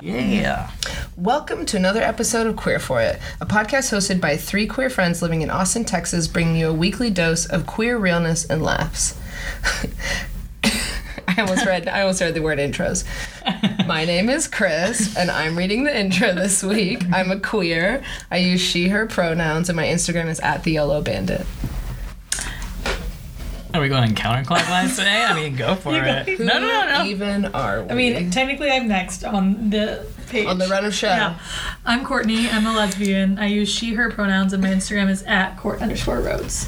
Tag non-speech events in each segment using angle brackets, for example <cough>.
Yeah. Welcome to another episode of Queer for It, a podcast hosted by three queer friends living in Austin, Texas, bringing you a weekly dose of queer realness and laughs. I almost read I almost read the word intros. My name is Chris, and I'm reading the intro this week. I'm a queer. I use she, her pronouns, and my Instagram is at the Yellow Bandit. Are we going counterclockwise today? I mean, go for it. Who No, no, no, no. Even are we? I mean, technically, I'm next on the page. on the run of show. Yeah. I'm Courtney. I'm a lesbian. I use she, her pronouns, and my Instagram is at court underscore roads.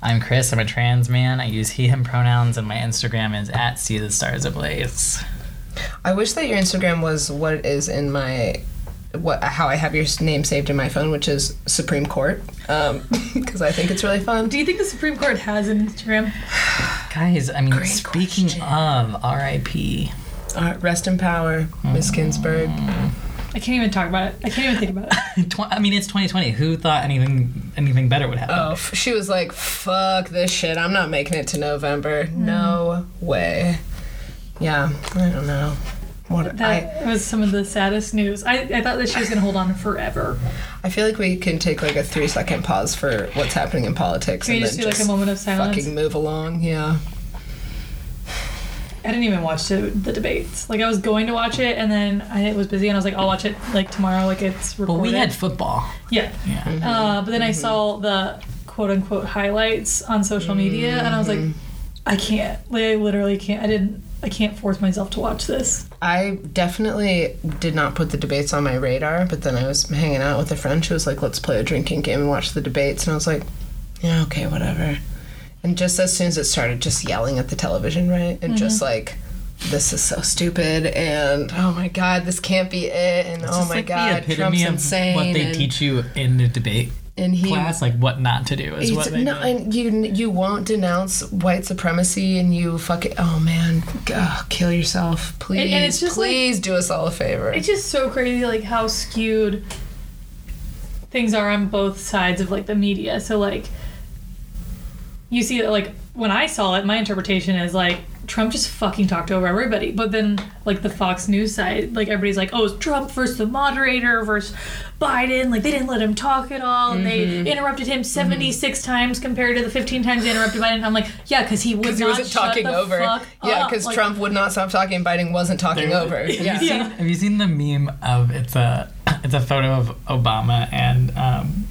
I'm Chris. I'm a trans man. I use he, him pronouns, and my Instagram is at see the stars ablaze. I wish that your Instagram was what it is in my what how I have your name saved in my phone, which is Supreme Court, um, <laughs> because I think it's really fun. Do you think the Supreme Court has an Instagram? <sighs> Guys, I mean, Great speaking question. of RIP, Uh, rest in power, Miss Ginsburg. Mm. I can't even talk about it. I can't even think about it. <laughs> tw- I mean, it's 2020. Who thought anything anything better would happen? Oh, f- she was like, "Fuck this shit! I'm not making it to November. Mm. No way." Yeah, I don't know. What I That was some of the saddest news. I, I thought that she was going to hold on forever. I feel like we can take like a three second pause for what's happening in politics Can and you just then do like a moment of silence? fucking move along. Yeah. I didn't even watch the, the debates. Like I was going to watch it, and then I was busy, and I was like, I'll watch it like tomorrow. Like it's recorded. well, we had football. yeah. Yeah. Mm-hmm. Uh, but then I mm-hmm. saw the quote unquote highlights on social media, and I was like, mm-hmm. I can't. Like, I literally can't. I didn't. I can't force myself to watch this. I definitely did not put the debates on my radar, but then I was hanging out with a friend. She was like, let's play a drinking game and watch the debates. And I was like, yeah, okay, whatever. And just as soon as it started, just yelling at the television, right? And just mm-hmm. like, this is so stupid. And oh my God, this can't be it. And It's oh my like God, the Trump's insane. what they and, teach you in the debate and he, class, like what not to do is what they no, do. and you you won't denounce white supremacy, and you fucking oh man, Ugh, kill yourself, please, and it's just like- please do us all a favor. It's just so crazy, like how skewed things are on both sides of like the media. So like, you see that like when I saw it, my interpretation is like Trump just fucking talked over everybody. But then like the Fox News side, like everybody's like, oh, it's Trump versus the moderator versus Biden. Like they didn't let him talk at all, and Mm-hmm. they interrupted him 76 times compared to the 15 times they interrupted Biden. I'm like, yeah, because he would because not wasn't shut talking the over. fuck Yeah, because Like, Trump would not stop talking. Biden wasn't talking over. Yeah. Have you, seen, have you seen the meme of it's a <laughs> it's a photo of Obama and um,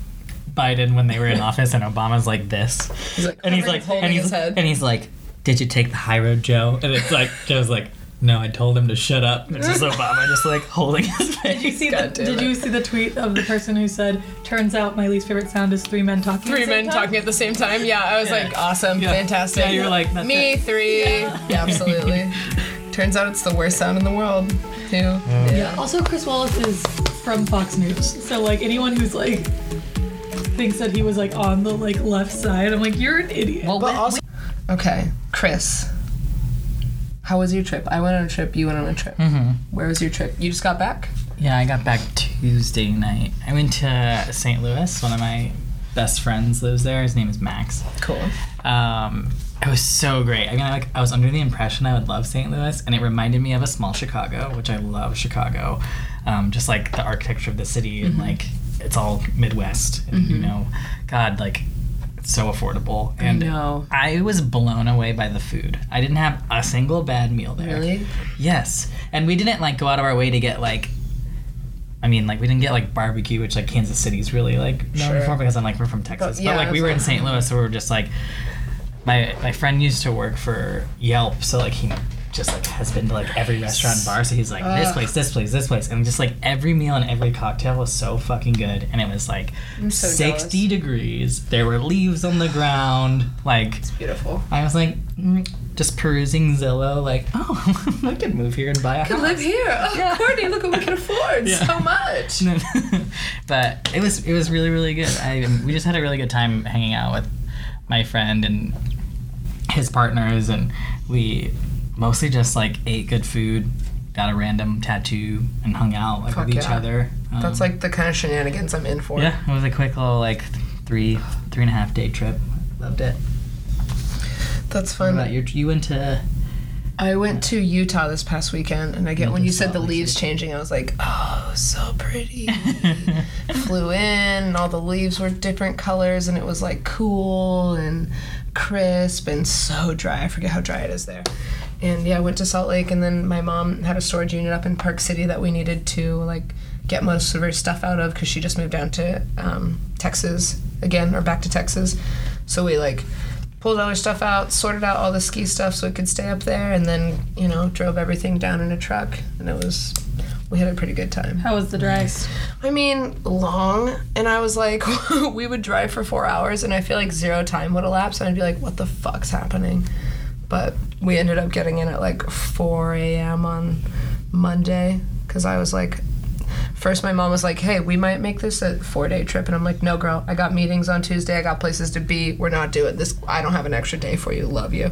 Biden when they were in <laughs> office and Obama's like this He's like, and he's like and he's and he's like did you take the high road Joe and it's like Joe's like no I told him to shut up and it's just <laughs> Obama just like holding his face Did you see the God damn Did it. you see the tweet of the person who said, "Turns out my least favorite sound is three men talking." at Three same men time?" talking at the same time. Yeah, I was Yeah. like, awesome, Yeah. fantastic. Yeah, you were like, that's me it. three. Yeah, absolutely. <laughs> Turns out it's the worst sound in the world. Too. yeah. Yeah. Also, Chris Wallace is from Fox News, so like anyone who's like thinks that he was like on the like left side, I'm like, you're an idiot. well But also, okay, Chris. How was your trip? I went on a trip. You went on a trip. Mhm. Where was your trip? You just got back. yeah I got back Tuesday night I went to St. Louis one of my best friends lives there his name is Max Cool. Um, it was so great. I mean, I, like I was under the impression I would love St. Louis, and it reminded me of a small Chicago, which I love Chicago. Um, just like the architecture of the city, and like it's all Midwest, and you know, God, like so affordable. And know. I was blown away by the food. I didn't have a single bad meal there. Really? Yes, and we didn't like go out of our way to get like. I mean, like we didn't get like barbecue, which like Kansas City's really like known Sure. for because I'm like we're from Texas. But, yeah, but like we were in St. Louis, so we were just like my my friend used to work for Yelp, so like he just like has been to like every restaurant and bar, so he's like this place, this place, this place, and just like every meal and every cocktail was so fucking good, and it was like so sixty degrees. There were leaves on the ground, like it's Beautiful. I was like, mm, just perusing Zillow, like, <laughs> oh, I could move here and buy a Could house. live here. Oh, Yeah. Courtney, look what we can afford. <laughs> Yeah. So much. <laughs> but it was it was really really good. I we just had a really good time hanging out with my friend and his partners, and we mostly just like ate good food, got a random tattoo, and hung out like Fuck with each yeah. other. Um, That's like the kind of shenanigans I'm in for. yeah, it was a quick little like three three and a half day trip. Loved it. That's What fun. about you? You went to I went to Utah this past weekend, and I get when you said the leaves changing, I was like, oh, so pretty. <laughs> Flew in, and all the leaves were different colors, and it was like cool and crisp and so dry. I forget how dry it is there. And yeah, I went to Salt Lake, and then my mom had a storage unit up in Park City that we needed to like get most of her stuff out of because she just moved down to um, Texas again, or back to Texas. So we like pulled all our stuff out, sorted out all the ski stuff so it could stay up there, and then you know drove everything down in a truck, and it was we had a pretty good time. How was the drive? I mean, long, and I was like, <laughs> we would drive for four hours, and I feel like zero time would elapse, and I'd be like, what the fuck's happening? But we ended up getting in at like 4 a.m. on Monday because I was like, first my mom was like, hey, we might make this a four day trip. And I'm like, no, girl, I got meetings on Tuesday. I got places to be. We're not doing this. I don't have an extra day for you. Love you.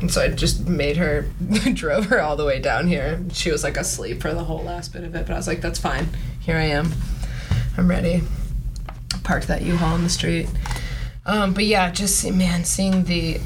And so I just made her, <laughs> drove her all the way down here. She was like asleep for the whole last bit of it. But I was like, that's fine. Here I am. I'm ready. Parked that U-Haul in the street. Um, but yeah, just man, seeing the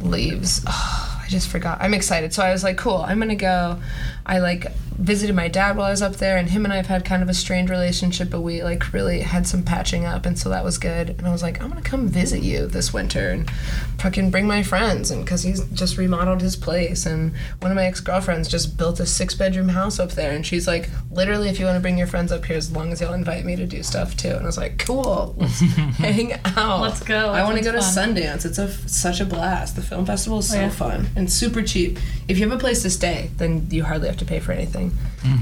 leaves. Oh, I just forgot. I'm excited. So I was like, cool. I'm gonna go. I like visited my dad while I was up there, and him and I've had kind of a strained relationship, but we like really had some patching up, and so that was good. And I was like, I'm gonna come visit you this winter and fucking bring my friends, and because he's just remodeled his place, and one of my ex girlfriends just built a six bedroom house up there, and she's like, literally, if you want to bring your friends up here, as long as you'll invite me to do stuff too. And I was like, cool, let's <laughs> hang out. Let's go. I want to go to sounds Sundance. It's a f- such a blast. The film festival is oh, so Oh, yeah. fun and super cheap. If you have a place to stay, then you hardly have to pay for anything.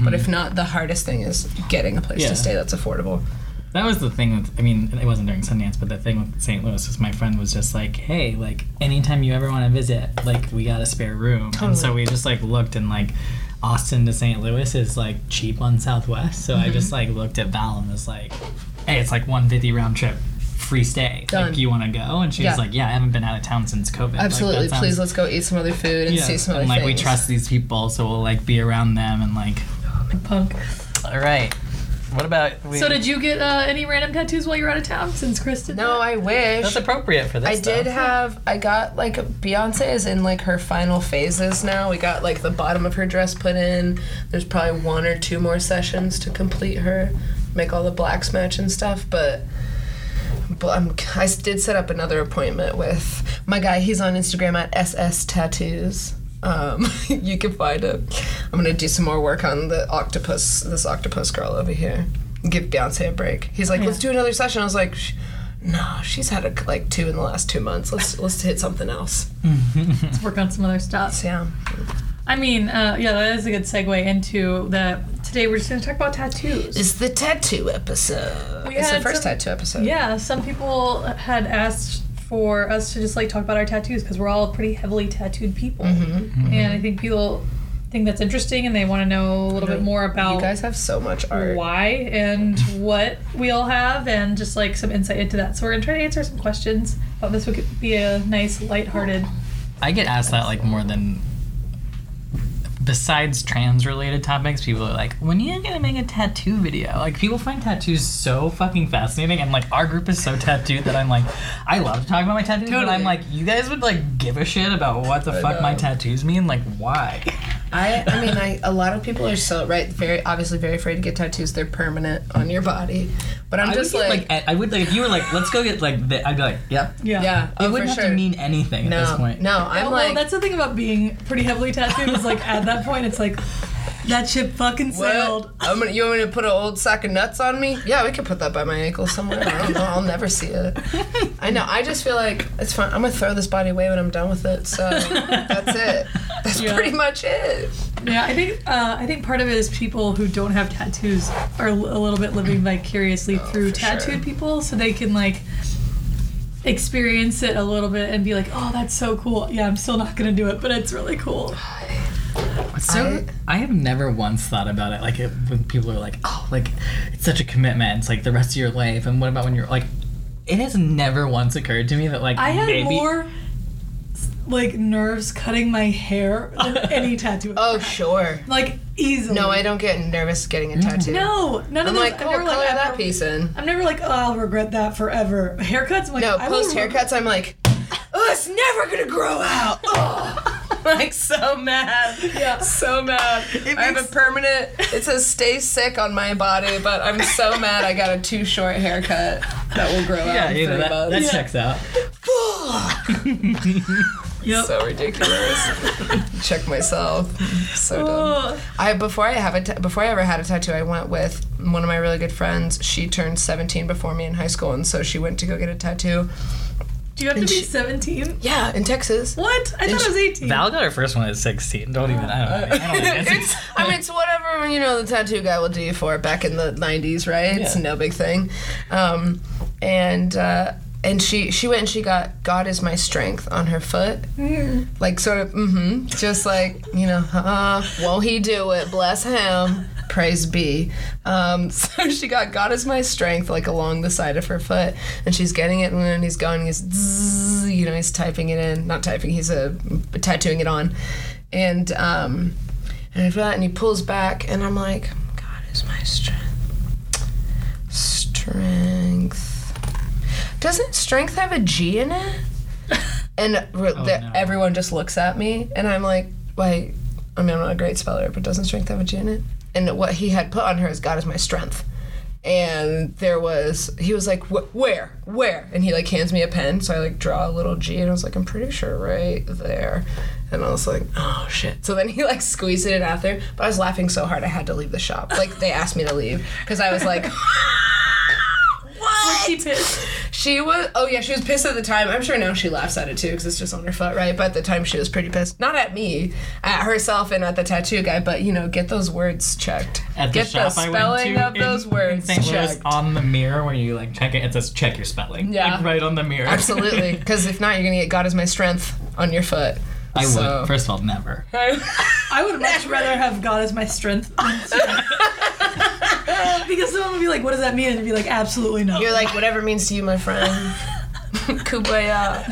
But if mm-hmm. not, the hardest thing is getting a place Yeah. to stay that's affordable. That was the thing with, I mean, it wasn't during Sundance, but the thing with St. Louis was my friend was just like, hey, like, anytime you ever want to visit, like, we got a spare room. And so we just, like, looked and, like, Austin to St. Louis is, like, cheap on Southwest. So I mm-hmm. just, like, looked at Val and was like, hey, it's, like, 150 round trip, free stay. Done. Like, you want to go? And she Yeah. was like, yeah, I haven't been out of town since COVID. Like, Absolutely. sounds- Please let's go eat some other food and yeah. see some and, other like, things. we trust these people, so we'll, like, be around them and, like, Punk. all right. What about. We, So did you get uh, any random tattoos while you were out of town? Since Chris did No, that? I wish. That's appropriate for this I stuff. did have. I got like Beyonce is in like her final phases now. We got like the bottom of her dress put in. There's probably one or two more sessions to complete her, make all the blacks match and stuff. But but I'm, I did set up another appointment with my guy. He's on Instagram at SS Tattoos. Um, <laughs> you can find him. I'm gonna do some more work on the octopus. This octopus girl over here. Give Beyonce a break. He's like, Yeah. let's do another session. I was like. No, she's had a, like two in the last two months. Let's <laughs> let's hit something else. Let's work on some other stuff. Yeah, I mean, uh, yeah, that is a good segue into the. Today we're just going to talk about tattoos. it's the tattoo episode. We it's the first some- tattoo episode. Yeah, some people had asked for us to just like talk about our tattoos because we're all pretty heavily tattooed people, Mm-hmm. and I think people think that's interesting and they want to know a little bit more about You guys have so much art. why and what we all have and just like some insight into that. So we're gonna try to answer some questions. Thought this would be a nice, lighthearted. I get asked that like more than besides trans related topics, people are like, when are you gonna make a tattoo video? Like people find tattoos so fucking fascinating and like our group is so tattooed that I'm like I love to talk about my tattoos, but I'm like, you guys would like give a shit about what the I fuck my tattoos mean? Like why? I I mean I a lot of people are so right very obviously very afraid to get tattoos. They're permanent on your body. But I'm I just would get, like, like, I would like if you were like, let's go get like the, I'd be like, yep. Yeah. yeah, It oh, wouldn't have sure. to mean anything no, at this point. no. Yeah, I'm well, like that's the thing about being pretty heavily tattooed is like at that point it's like that ship fucking sailed. I'm gonna, you want me to put an old sack of nuts on me? Yeah, we could put that by my ankle somewhere. I don't know. I'll never see it. I know. I just feel like it's fine. I'm gonna throw this body away when I'm done with it. So that's it. That's Yeah. pretty much it. Yeah, I think uh, I think part of it is people who don't have tattoos are a little bit living vicariously through Oh, for tattooed sure. people, so they can like experience it a little bit and be like, "Oh, that's so cool." Yeah, I'm still not gonna do it, but it's really cool. So I, have never once thought about it like it, when people are like, "Oh, like it's such a commitment. It's like the rest of your life." And what about when you're like? It has never once occurred to me that like I had maybe more like nerves cutting my hair than <laughs> any tattoo. Oh sure. like easily. No, I don't get nervous getting a tattoo. No, none of I'm those. like, I've never color like that ever- piece in. I'm never like, oh, I'll regret that forever. <laughs> Haircuts, I'm like, No, post haircuts, I'm like, <laughs> oh, it's never gonna grow out. Oh. <laughs> like so mad. Yeah. So mad. I have a permanent, it says stay sick on my body, but I'm so mad I got a too short haircut that will grow out Yeah, in you know three that, that months. checks out. <laughs> Yep. So ridiculous. Check myself. So dumb. I before I have a ta- before I ever had a tattoo, I went with one of my really good friends. She turned 17 before me in high school, and so she went to go get a tattoo. Do you have to be she- 17? Yeah, in Texas. What? I thought it was 18. Val got her first one at 16. Don't even. I don't know. I don't know. it's, <laughs> I mean, it's whatever you know the tattoo guy will do you for back in the '90s, right? It's no big thing. Um, and uh, and she she went and she got "God is my strength" on her foot, like sort of, mm-hmm, just like you know, uh, won't he do it? Bless him. Praise be. Um, <laughs> so she got God is my strength like along the side of her foot, and she's getting it, and then he's going, he's, zzz, you know, he's typing it in, not typing, he's uh, tattooing it on, and um, and after that, and he pulls back, and I'm like, God is my strength. Strength. Doesn't strength have a G in it? <laughs> And re- the- no. everyone just looks at me, and I'm like, wait. I mean, I'm not a great speller, but doesn't strength have a G in it? And what he had put on her is God is my strength. And there was, he was like, where, where? And he like hands me a pen, so I like draw a little G, and I was like, I'm pretty sure right there. And I was like, oh shit. So then he like squeezed it in after, but I was laughing so hard I had to leave the shop. Like they asked me to leave because I was like, <laughs> <laughs> Was she was, oh yeah, she was pissed at the time. I'm sure now she laughs at it too because it's just on her foot, right? But at the time she was pretty pissed. Not at me, at herself and at the tattoo guy, but you know, get those words checked. At the get shop the I went spelling of in- those in words St. Louis, checked. on the mirror where you like check it, it says check your spelling. Yeah. Like, right on the mirror. Absolutely, <laughs> because if not, you're gonna get God is my strength on your foot. I So- would. First of all, never. I would much rather have God as my strength. than strength. <laughs> because someone would be like, what does that mean? And you'd be like, absolutely no. You're like, whatever means to you, my friend. <laughs> Kumbaya.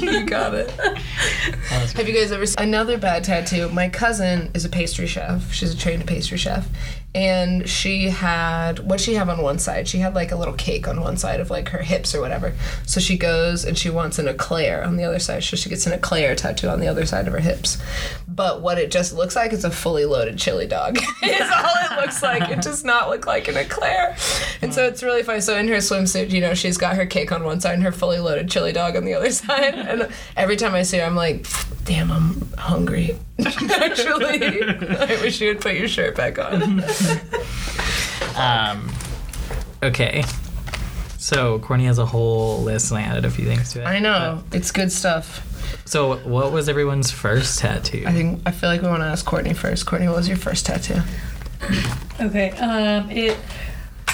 you got it. Have you guys ever seen another bad tattoo? My cousin is a pastry chef. She's a trained pastry chef. And she had, what she have on one side? She had like a little cake on one side of like her hips or whatever. So she goes and she wants an eclair on the other side. So she gets an eclair tattoo on the other side of her hips. But what it just looks like is a fully loaded chili dog. <laughs> is all it looks like. It does not look like an eclair. And so it's really funny. So in her swimsuit, you know, she's got her cake on one side and her fully loaded chili dog on the other <laughs> side. And every time I see her, I'm like, damn, I'm hungry. <laughs> Actually, I wish you would put your shirt back on. Um, okay. So Courtney has a whole list, and I added a few things to it. I know. It's good stuff. So, what was everyone's first tattoo? I think I feel like we want to ask Courtney first. Courtney, what was your first tattoo? Okay. Um, it.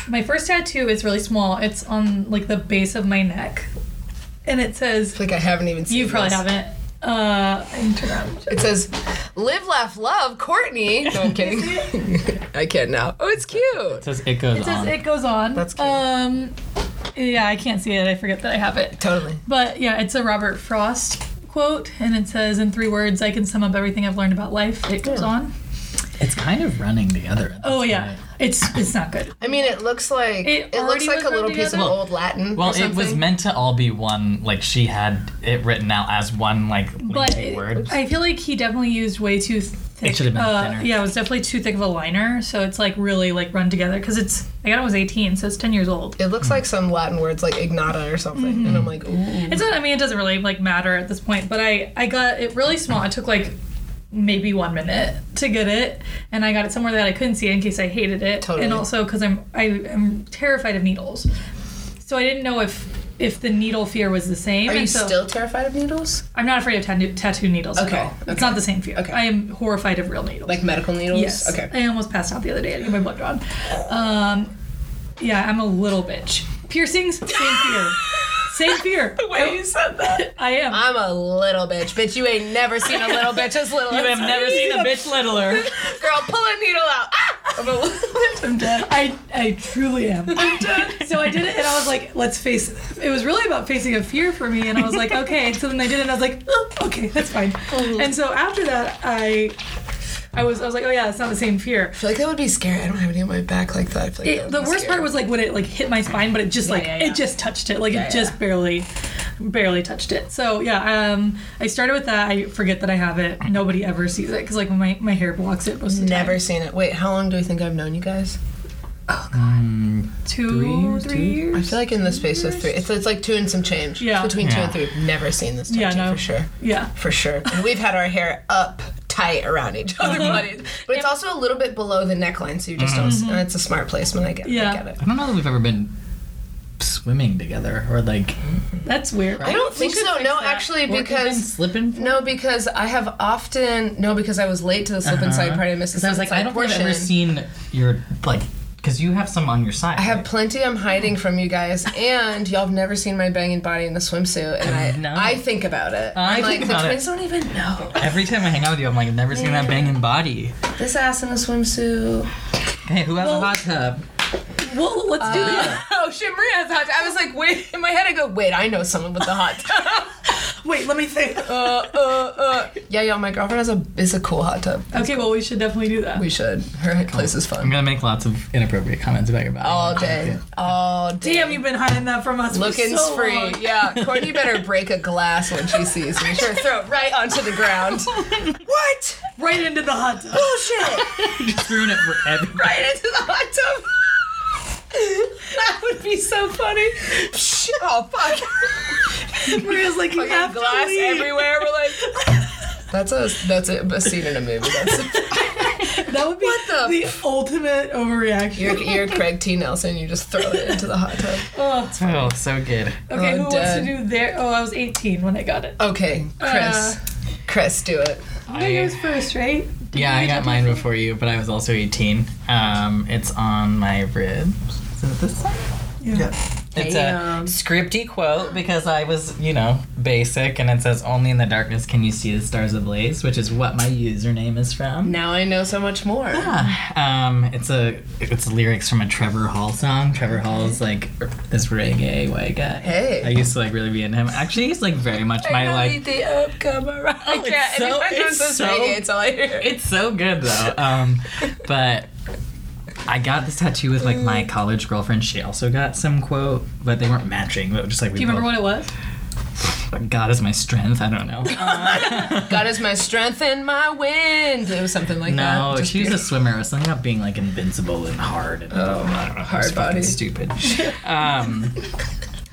My first tattoo is really small. It's on like the base of my neck, and it says. Like I haven't even seen You probably this. haven't. Uh, I can. It says, "Live, laugh, love, Courtney." <laughs> No, I'm kidding. <laughs> I can't now. Oh, it's cute. it says it goes It says on. it goes on. That's cute. Um, yeah, I can't see it. I forget that I have it. Totally. But yeah, it's a Robert Frost quote, and it says, "In three words, I can sum up everything I've learned about life." It goes on. It's kind of running together. at Oh yeah, point. it's it's not good. I mean, it looks like It it, looks like a little run piece of old Latin. Well, or it was meant to all be one. Like she had it written out as one like But lengthy word. I feel like he definitely used way too thick. should have been uh, thinner. Yeah, it was definitely too thick of a liner, so it's like really like run together because it's. I got it I was 18, so it's 10 years old. It looks like some Latin words like ignata or something, Mm-hmm. and I'm like, ooh. It's not. I mean, it doesn't really like matter at this point. But I I got it really small. It took like maybe one minute to get it, and I got it somewhere that I couldn't see in case I hated it, Totally. and also because I'm I am terrified of needles, so I didn't know if if the needle fear was the same. Are and you so still terrified of needles? I'm not afraid of tattoo, tattoo needles Okay, at all. Okay. It's not the same fear. Okay. I am horrified of real needles. Like medical needles? Yes. Okay. I almost passed out the other day. I got my blood drawn. Um, yeah, I'm a little bitch. Piercings, same fear. <laughs> Same fear. <laughs> The way you said that. I am. I'm a little bitch. Bitch, you ain't never seen a little bitch as little as you as have never seen a bitch littler. <laughs> Girl, pull a needle out. Ah! I'm a little bitch. I'm dead. I, I truly am. I'm dead. <laughs> so I did it, and I was like, let's face. It It was really about facing a fear for me, and I was like, okay. So then I did it, and I was like, oh, okay, that's fine. And so after that, I, I was, I was like, oh yeah, it's not the same fear. I feel like that would be scary. I don't have any on my back like that. I feel like It, would the worst scary. part was like when it like hit my spine, but it just like yeah, yeah. it just touched it, like Yeah, it just barely. barely touched it. So yeah, um, I started with that. I forget that I have it. Nobody ever sees it because like my my hair blocks it most of the Never time. seen it. Wait, how long do we think I've known you guys? Mm, two, Three years, years. I feel like in the space of three, it's, it's like two and some change. Yeah. It's between two and Yeah. three. Never seen this Yeah, tattoo no. for sure. yeah. For sure. And we've had our hair up tight around each other, Uh-huh. buddies. But it's also a little bit below the neckline, so you just don't. And it's a smart placement. I get. Yeah. I get it. I don't know that we've ever been swimming together or like. That's weird. I don't think so. No, that. actually, or even because slipping. no, because I have often no, because I was late to the slip inside party. I missed the Because Uh-huh. I was like, I inside don't think I've portion. ever seen your like, because you have some on your side. I have right? plenty I'm hiding from you guys, and y'all have never seen my banging body in the swimsuit, and I No. I think about it. I I'm like think the about it. twins don't even know Every time I hang out with you, I'm like, I've never seen that mm. banging body. this ass in a swimsuit. Hey, who has Well- a hot tub? Well, let's do that. oh shit, Maria has a hot tub. I was like, wait, in my head I go, wait, I know someone with a hot tub. <laughs> Wait, let me think. uh, uh, uh. Yeah, yo, my girlfriend has a is a cool hot tub. Okay, well, we should definitely do that. We should. Her place is fun. I'm gonna make lots of inappropriate comments about your body. All day, all day. Damn, you've been hiding that from us. Looking for so free. long. Yeah, <laughs> Courtney better break a glass when she sees me. Sure, throw it right onto the ground. <laughs> what? Right into the hot tub. Bullshit! You're just ruin it for everybody. right into the hot tub. That would be so funny. oh fuck! Maria's like, you Fucking have glass to leave. everywhere. We're like, that's a that's a, a scene in a movie. That's <laughs> That would be What the the ultimate overreaction. you're, you're Craig T. Nelson. You just throw it into the hot tub. Oh. Oh, so good. Okay, Oh, who wants to do their? Oh, I was 18 when I got it. Okay, Chris. Chris, do it. I got yours first, right? Did Yeah, I got mine before you, but I was also 18. Um, it's on my ribs. Is it this one? Yeah. It's Damn. a scripty quote because I was, you know, basic, and it says, "Only in the darkness can you see the stars ablaze," which is what my username is from. Now I know so much more. Yeah. Um, it's a it's lyrics from a Trevor Hall song. Trevor Hall's like this reggae white guy. Hey. I used to like really be into him. Actually, he's like very much my like. the upcomer. I it's can't. It's so- Anytime someone it's so- reggae, it's all I hear. <laughs> It's so good though. Um, but I got this tattoo with like my college girlfriend. She also got some quote, but they weren't matching. But just like we Do you remember both, what it was? <laughs> God is my strength. I don't know. <laughs> God is my strength and my wind. It was something like that. no, Just she was a beautiful. swimmer. It was something about being like invincible and hard. And, Oh, I don't know. hard it was body. Stupid. <laughs> Um,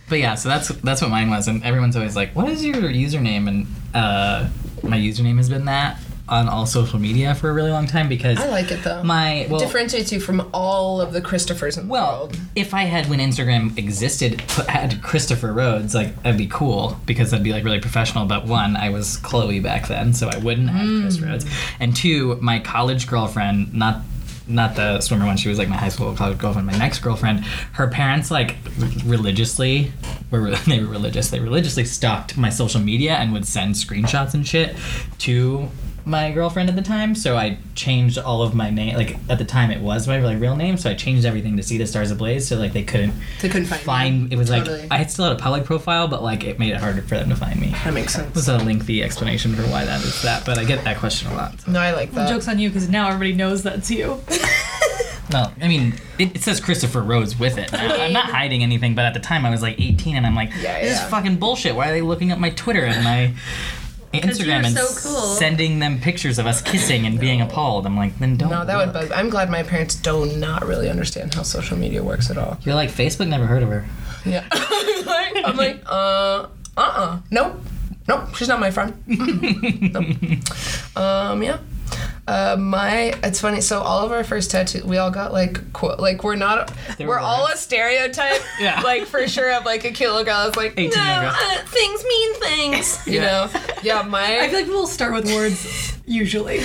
but yeah, so that's that's what mine was, and everyone's always like, "What is your username?" And uh, my username has been that on all social media for a really long time because I like it though. my well, differentiates you from all of the Christophers in the Well, world. if I had when Instagram existed, put, had Christopher Rhodes, like that'd be cool because that'd be like really professional. But one, I was Chloe back then, so I wouldn't have hmm. Chris Rhodes. And two, my college girlfriend, not not the swimmer one, she was like my high school college girlfriend. My next girlfriend, her parents like religiously were <laughs> they were religious. They religiously stalked my social media and would send screenshots and shit to my girlfriend at the time, so I changed all of my name. Like at the time, it was my like real name, so I changed everything to see the stars ablaze, so like they couldn't They couldn't find find. you. It was Totally. like I had still had a public profile, but like it made it harder for them to find me. That makes It sense. was a lengthy explanation for why that is that, but I get that question a lot. so. No, I like that. Joke's on you because now everybody knows that's you. <laughs> No, I mean it, it says Christopher Rose with it. Now, I'm not <laughs> hiding anything, but at the time I was like 18, and I'm like, Yeah, this is fucking bullshit. Why are they looking up my Twitter and my Instagram you're and so cool. sending them pictures of us kissing and being appalled? I'm like, then don't. no, that would bug. I'm glad my parents do not really understand how social media works at all. You're like Facebook. Never heard of her. Yeah. <laughs> like, I'm like, uh, uh-uh. Nope. Nope. She's not my friend. <laughs> nope. Um, yeah. Uh, my it's funny. So all of our first tattoos, we all got like quote like we're not They we're were all a stereotype. <laughs> Yeah. Like for sure of like a cute little girl. It's like no, uh, things mean things. You Yeah. know. Yeah. My I feel like people start with words <laughs> usually.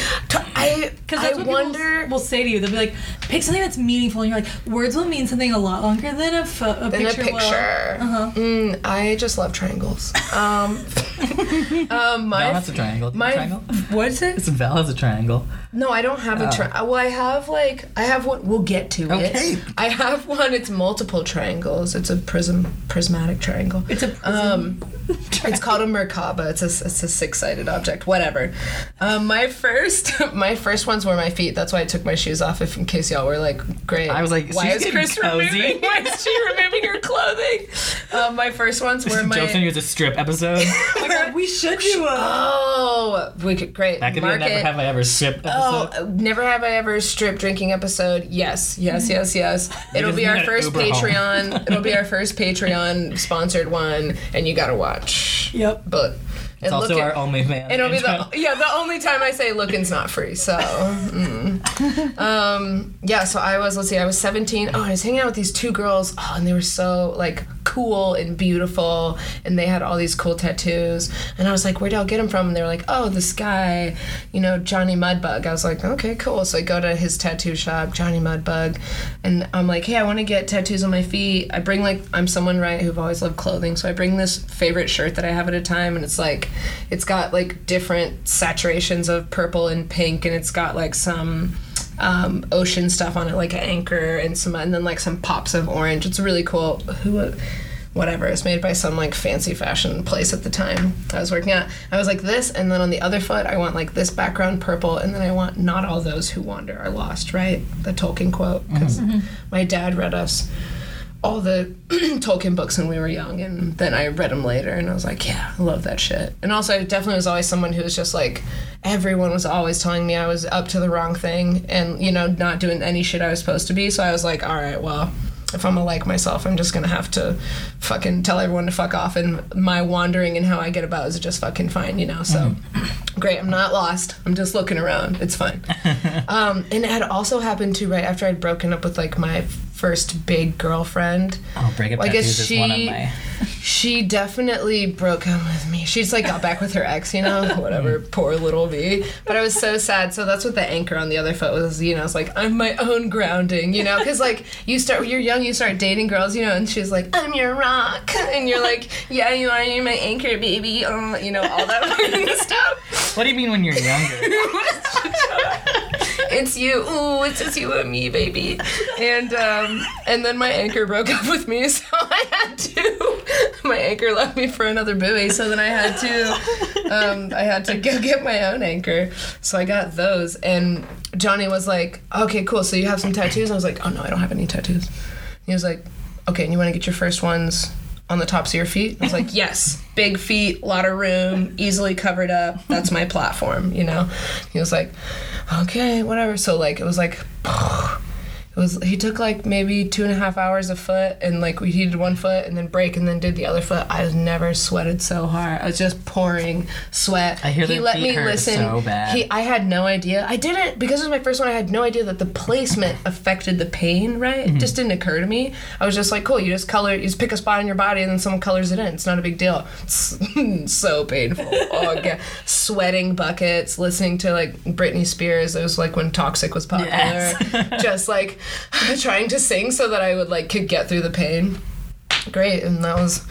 I Because I that's what wonder. people will say to you. They'll be like, pick something that's meaningful. And you're like, words will mean something a lot longer than a, pho- a in a picture. will." picture. Uh-huh. Mm, I just love triangles. Um, <laughs> um, my Val has a triangle. My a triangle? what is it? It's Val has a triangle. No, I don't have a tri- Well, I have like I have one. We'll get to Okay. it. I have one. It's multiple triangles. It's a prism prismatic triangle. It's a prism. Um, <laughs> it's called a Merkaba. It's a it's a six sided object. Whatever. Um, my first <laughs> my first ones were my feet. That's why I took my shoes off. If in case y'all y'all were like, great. I was like, why is Chris cozy." removing? <laughs> Why is she removing her clothing? Um, my first ones were <laughs> my. Joke's gonna use a strip episode. oh we should do a. Oh, we could great. That could be a never have I ever strip Oh, episode. uh, never have I ever strip drinking episode. Yes, yes, yes, yes. It'll be our first Uber. Patreon. It'll be our first Patreon sponsored one, and you gotta watch. Yep. But It's also our only man. It'll be the yeah the only time I say looking's not free. So, mm. um, yeah. So I was let's see, I was 17. Oh, I was hanging out with these two girls. Oh, and they were so like cool and beautiful, and they had all these cool tattoos. And I was like, where did y'all get them from? And they were like, oh, this guy, you know, Johnny Mudbug. I was like, okay, cool. So I go to his tattoo shop, Johnny Mudbug, and I'm like, hey, I want to get tattoos on my feet. I bring like I'm someone right who've always loved clothing, so I bring this favorite shirt that I have at a time, and it's like, it's got like different saturations of purple and pink, and it's got like some um, ocean stuff on it, like an anchor and some, and then like some pops of orange. It's really cool. Who? Whatever. It's made by some like fancy fashion place at the time I was working at. I was like this, and then on the other foot, I want like this background purple, and then I want not all those who wander are lost. Right, the Tolkien quote. Because my dad read us all the <clears throat> Tolkien books when we were young, and then I read them later, and I was like, yeah, I love that shit. And also, I definitely was always someone who was just like, everyone was always telling me I was up to the wrong thing, and you know, not doing any shit I was supposed to be. So I was like, all right, well. If I'm gonna like myself, I'm just gonna have to fucking tell everyone to fuck off, and my wandering and how I get about is just fucking fine, you know. So, great, I'm not lost. I'm just looking around. It's fine. <laughs> Um, and it had also happened to right after I'd broken up with like my first big girlfriend. Oh, breakup Well, I guess tattoos is one of she- my. <laughs> She definitely broke up with me. She's like got back with her ex, you know, <laughs> whatever. Poor little me. But I was so sad. So that's what the anchor on the other foot was. You know, it's like I'm my own grounding. You know, because like you start, when you're young, you start dating girls, you know, and she's like I'm your rock, <laughs> and you're like, yeah, you are. You're my anchor, baby. Um, you know, all that stuff. What do you mean when you're younger? It's you. Ooh, it's just you and me, baby. And um, and then my anchor broke up with me, <laughs> so I had to. My anchor left me for another buoy, so then I had to. Um, I had to go get my own anchor, so I got those. And Johnny was like, "Okay, cool. So you have some tattoos?" I was like, "Oh no, I don't have any tattoos." He was like, "Okay, and you want to get your first ones?" On the tops of your feet? I was like, <laughs> yes, big feet, lot of room, easily covered up. That's my platform, you know? He was like, okay, whatever. So, like, it was like, <sighs> it was, he took like maybe two and a half hours a foot and like we he did one foot and then break and then did the other foot. I was never sweated so hard. I was just pouring sweat. I hear he let me listen. so bad. He, I had no idea. I didn't because it was my first one. I had no idea that the placement affected the pain. Right? Mm-hmm. It just didn't occur to me. I was just like, cool. You just color. You just pick a spot in your body and then someone colors it in. It's not a big deal. It's <laughs> so painful. Oh <laughs> god, sweating buckets. Listening to like Britney Spears. It was like when Toxic was popular. Yes. <laughs> just like <laughs> trying to sing so that I would like could get through the pain. Great, and that was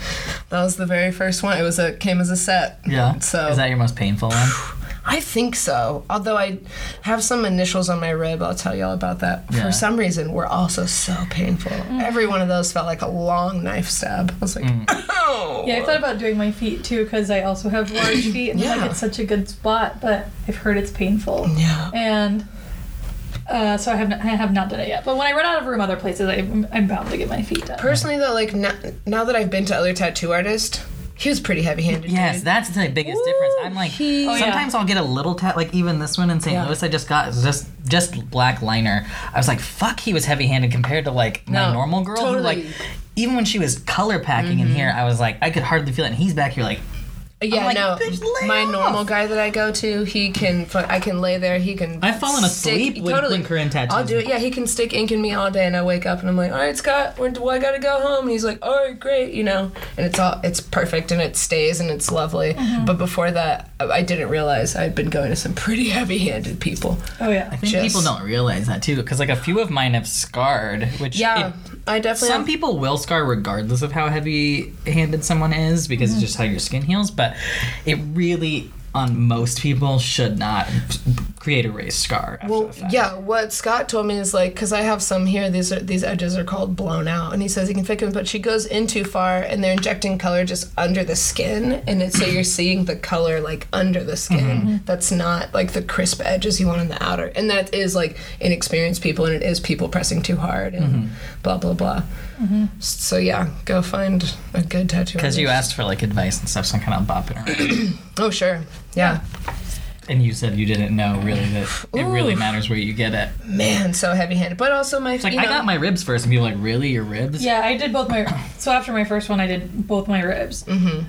that was the very first one. It was a came as a set. Yeah. So is that your most painful one? <sighs> I think so. Although I have some initials on my rib, I'll tell y'all about that. Yeah. For some reason, were also so painful. Every one of those felt like a long knife stab. I was like, Mm. oh. Yeah, I thought about doing my feet too because I also have large <coughs> feet and Yeah. like it's such a good spot, but I've heard it's painful. Yeah. And uh, so I have not, I have not done it yet. But when I run out of room other places, I'm, I'm bound to get my feet done. Personally, though, like now, now that I've been to other tattoo artists, he was pretty heavy-handed. Yes, dude. that's the biggest difference. I'm like, he- Oh, yeah. sometimes I'll get a little tat, like even this one in St. Yeah. Louis I just got just just black liner. I was like, fuck, he was heavy-handed compared to like my No, normal girl. Who, like, even when she was color packing in here, I was like, I could hardly feel it. And he's back here like, Yeah, like, no. My off." normal guy that I go to, he can. I can lay there. He can. I've fallen asleep stick- with- when Corinne tattoos I'll do it. Yeah, he can stick ink in me all day, and I wake up and I'm like, all right, Scott, when do I gotta go home? And he's like, all right, great, you know. And it's all it's perfect and it stays and it's lovely. Mm-hmm. But before that, I I didn't realize I'd been going to some pretty heavy-handed people. Oh yeah. I think Just- people don't realize that too, because like a few of mine have scarred, which Yeah, it- I definitely. some have- people will scar regardless of how heavy handed someone is because it's just how your skin heals but it really on most people should not create a raised scar. After Well, the fact. yeah. What Scott told me is like, because I have some here. These are these edges are called blown out, and he says he can fix them, but she goes in too far, and they're injecting color just under the skin, and it's so you're seeing the color like under the skin. Mm-hmm. Mm-hmm. That's not like the crisp edges you want in the outer, and that is like inexperienced people, and it is people pressing too hard, and mm-hmm. blah blah blah. So yeah, go find a good tattoo. Because you asked for like advice and stuff, so I'm kind of bopping around. <clears throat> Oh sure, yeah. and you said you didn't know really that it really matters where you get it. Man, so heavy-handed, but also my. It's like you I know, got my ribs first, and people were like, "Really, your ribs?" Yeah, I did both my. So after my first one, I did both my ribs, Mhm.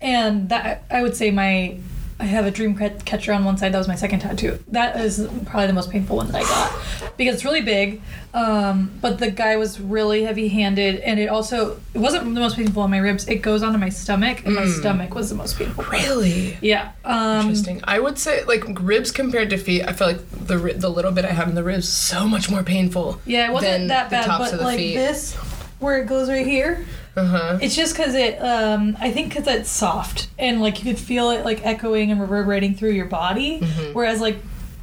and that I would say my. I have a dream catcher on one side. That was my second tattoo. That is probably the most painful one that I got because it's really big. Um, but the guy was really heavy-handed, and it also it wasn't the most painful on my ribs. It goes onto my stomach, and my stomach was the most painful. part. Really. Yeah. Um, Interesting. I would say like ribs compared to feet. I feel like the the little bit I have in the ribs so much more painful. yeah, it wasn't that the bad, tops but of the like feet. this, where it goes right here. Uh huh. It's just because it, um, I think because it's soft and like you could feel it like echoing and reverberating through your body. Mm-hmm. Whereas like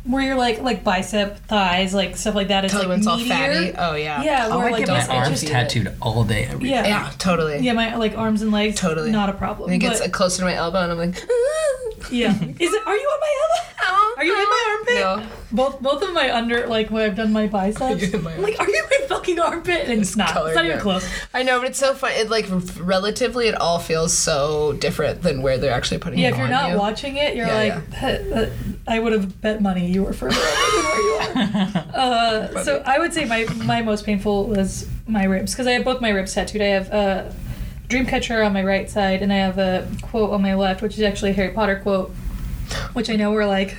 where you're like like bicep, thighs, like stuff like that, it's Tell like it's all meatier. fatty. Oh yeah. Yeah, Oh, where I like get my arms just- tattooed all day. Every Yeah. Yeah. Totally. Yeah, my like arms and legs. Totally. not a problem. And it gets but- like, closer to my elbow, and I'm like, <laughs> <laughs> yeah. Is it? Are you on my elbow? Uh-huh. Are you in my armpit? No. Both both of my under like where I've done my biceps. you in my I'm like, are you in my fucking armpit? And it's not. colored, It's not even yeah. close. I know, but it's so fun. It like relatively, it all feels so different than where they're actually putting it. Yeah, it if you're on not you. watching it, you're Yeah, like, "That- that- uh, I would have bet money you were further over than where you are. <laughs> Uh, so I would say my, my most painful was my ribs because I have both my ribs tattooed. I have a Dreamcatcher on my right side, and I have a quote on my left, which is actually a Harry Potter quote, which I know we're like,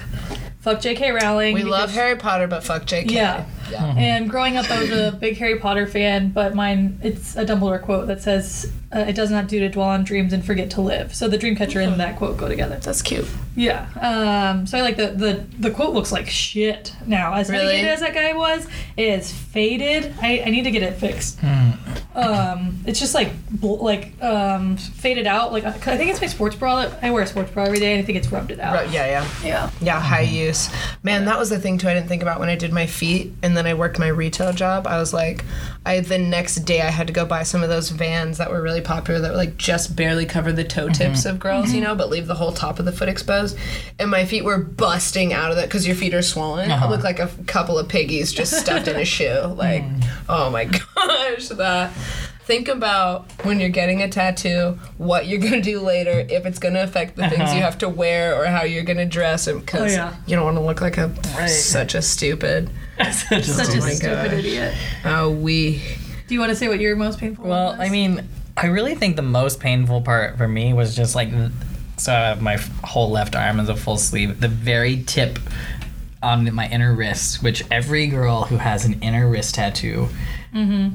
fuck J.K. Rowling. We love Harry Potter, but fuck J.K. Yeah. Yeah. And growing up, I was a big Harry Potter fan, but mine, it's a Dumbledore quote that says, uh, It does not do to dwell on dreams and forget to live. So the Dreamcatcher and that quote go together. That's cute. Yeah. Um, so I like the, the the quote looks like shit now. As Really? as that guy was, it is faded. I, I need to get it fixed. Hmm. Um, it's just like bl- like um, faded out. Like I I think it's my sports bra. That, I wear a sports bra every day, and I think it's rubbed it out. Right, yeah, yeah. Yeah. Yeah, high use. Man, that was the thing too. I didn't think about when I did my feet, and then I worked my retail job. I was like, I the next day I had to go buy some of those Vans that were really popular that were like just barely cover the toe mm-hmm. tips of girls, you mm-hmm. know, but leave the whole top of the foot exposed. And my feet were busting out of it because your feet are swollen. Uh-huh. look like a couple of piggies just stuffed in a <laughs> shoe. Like, mm. oh my <laughs> gosh, that. Think about when you're getting a tattoo, what you're gonna do later, if it's gonna affect the things Uh-huh. you have to wear or how you're gonna dress, because Oh, yeah. you don't want to look like a Right. such a stupid. Just- <laughs> Such Oh a stupid gosh. idiot. Oh, we. Do you want to say what your most painful? Well, one I mean, I really think the most painful part for me was just like, so I have my whole left arm is a full sleeve. The very tip on my inner wrist, which every girl who has an inner wrist tattoo, Mm-hmm.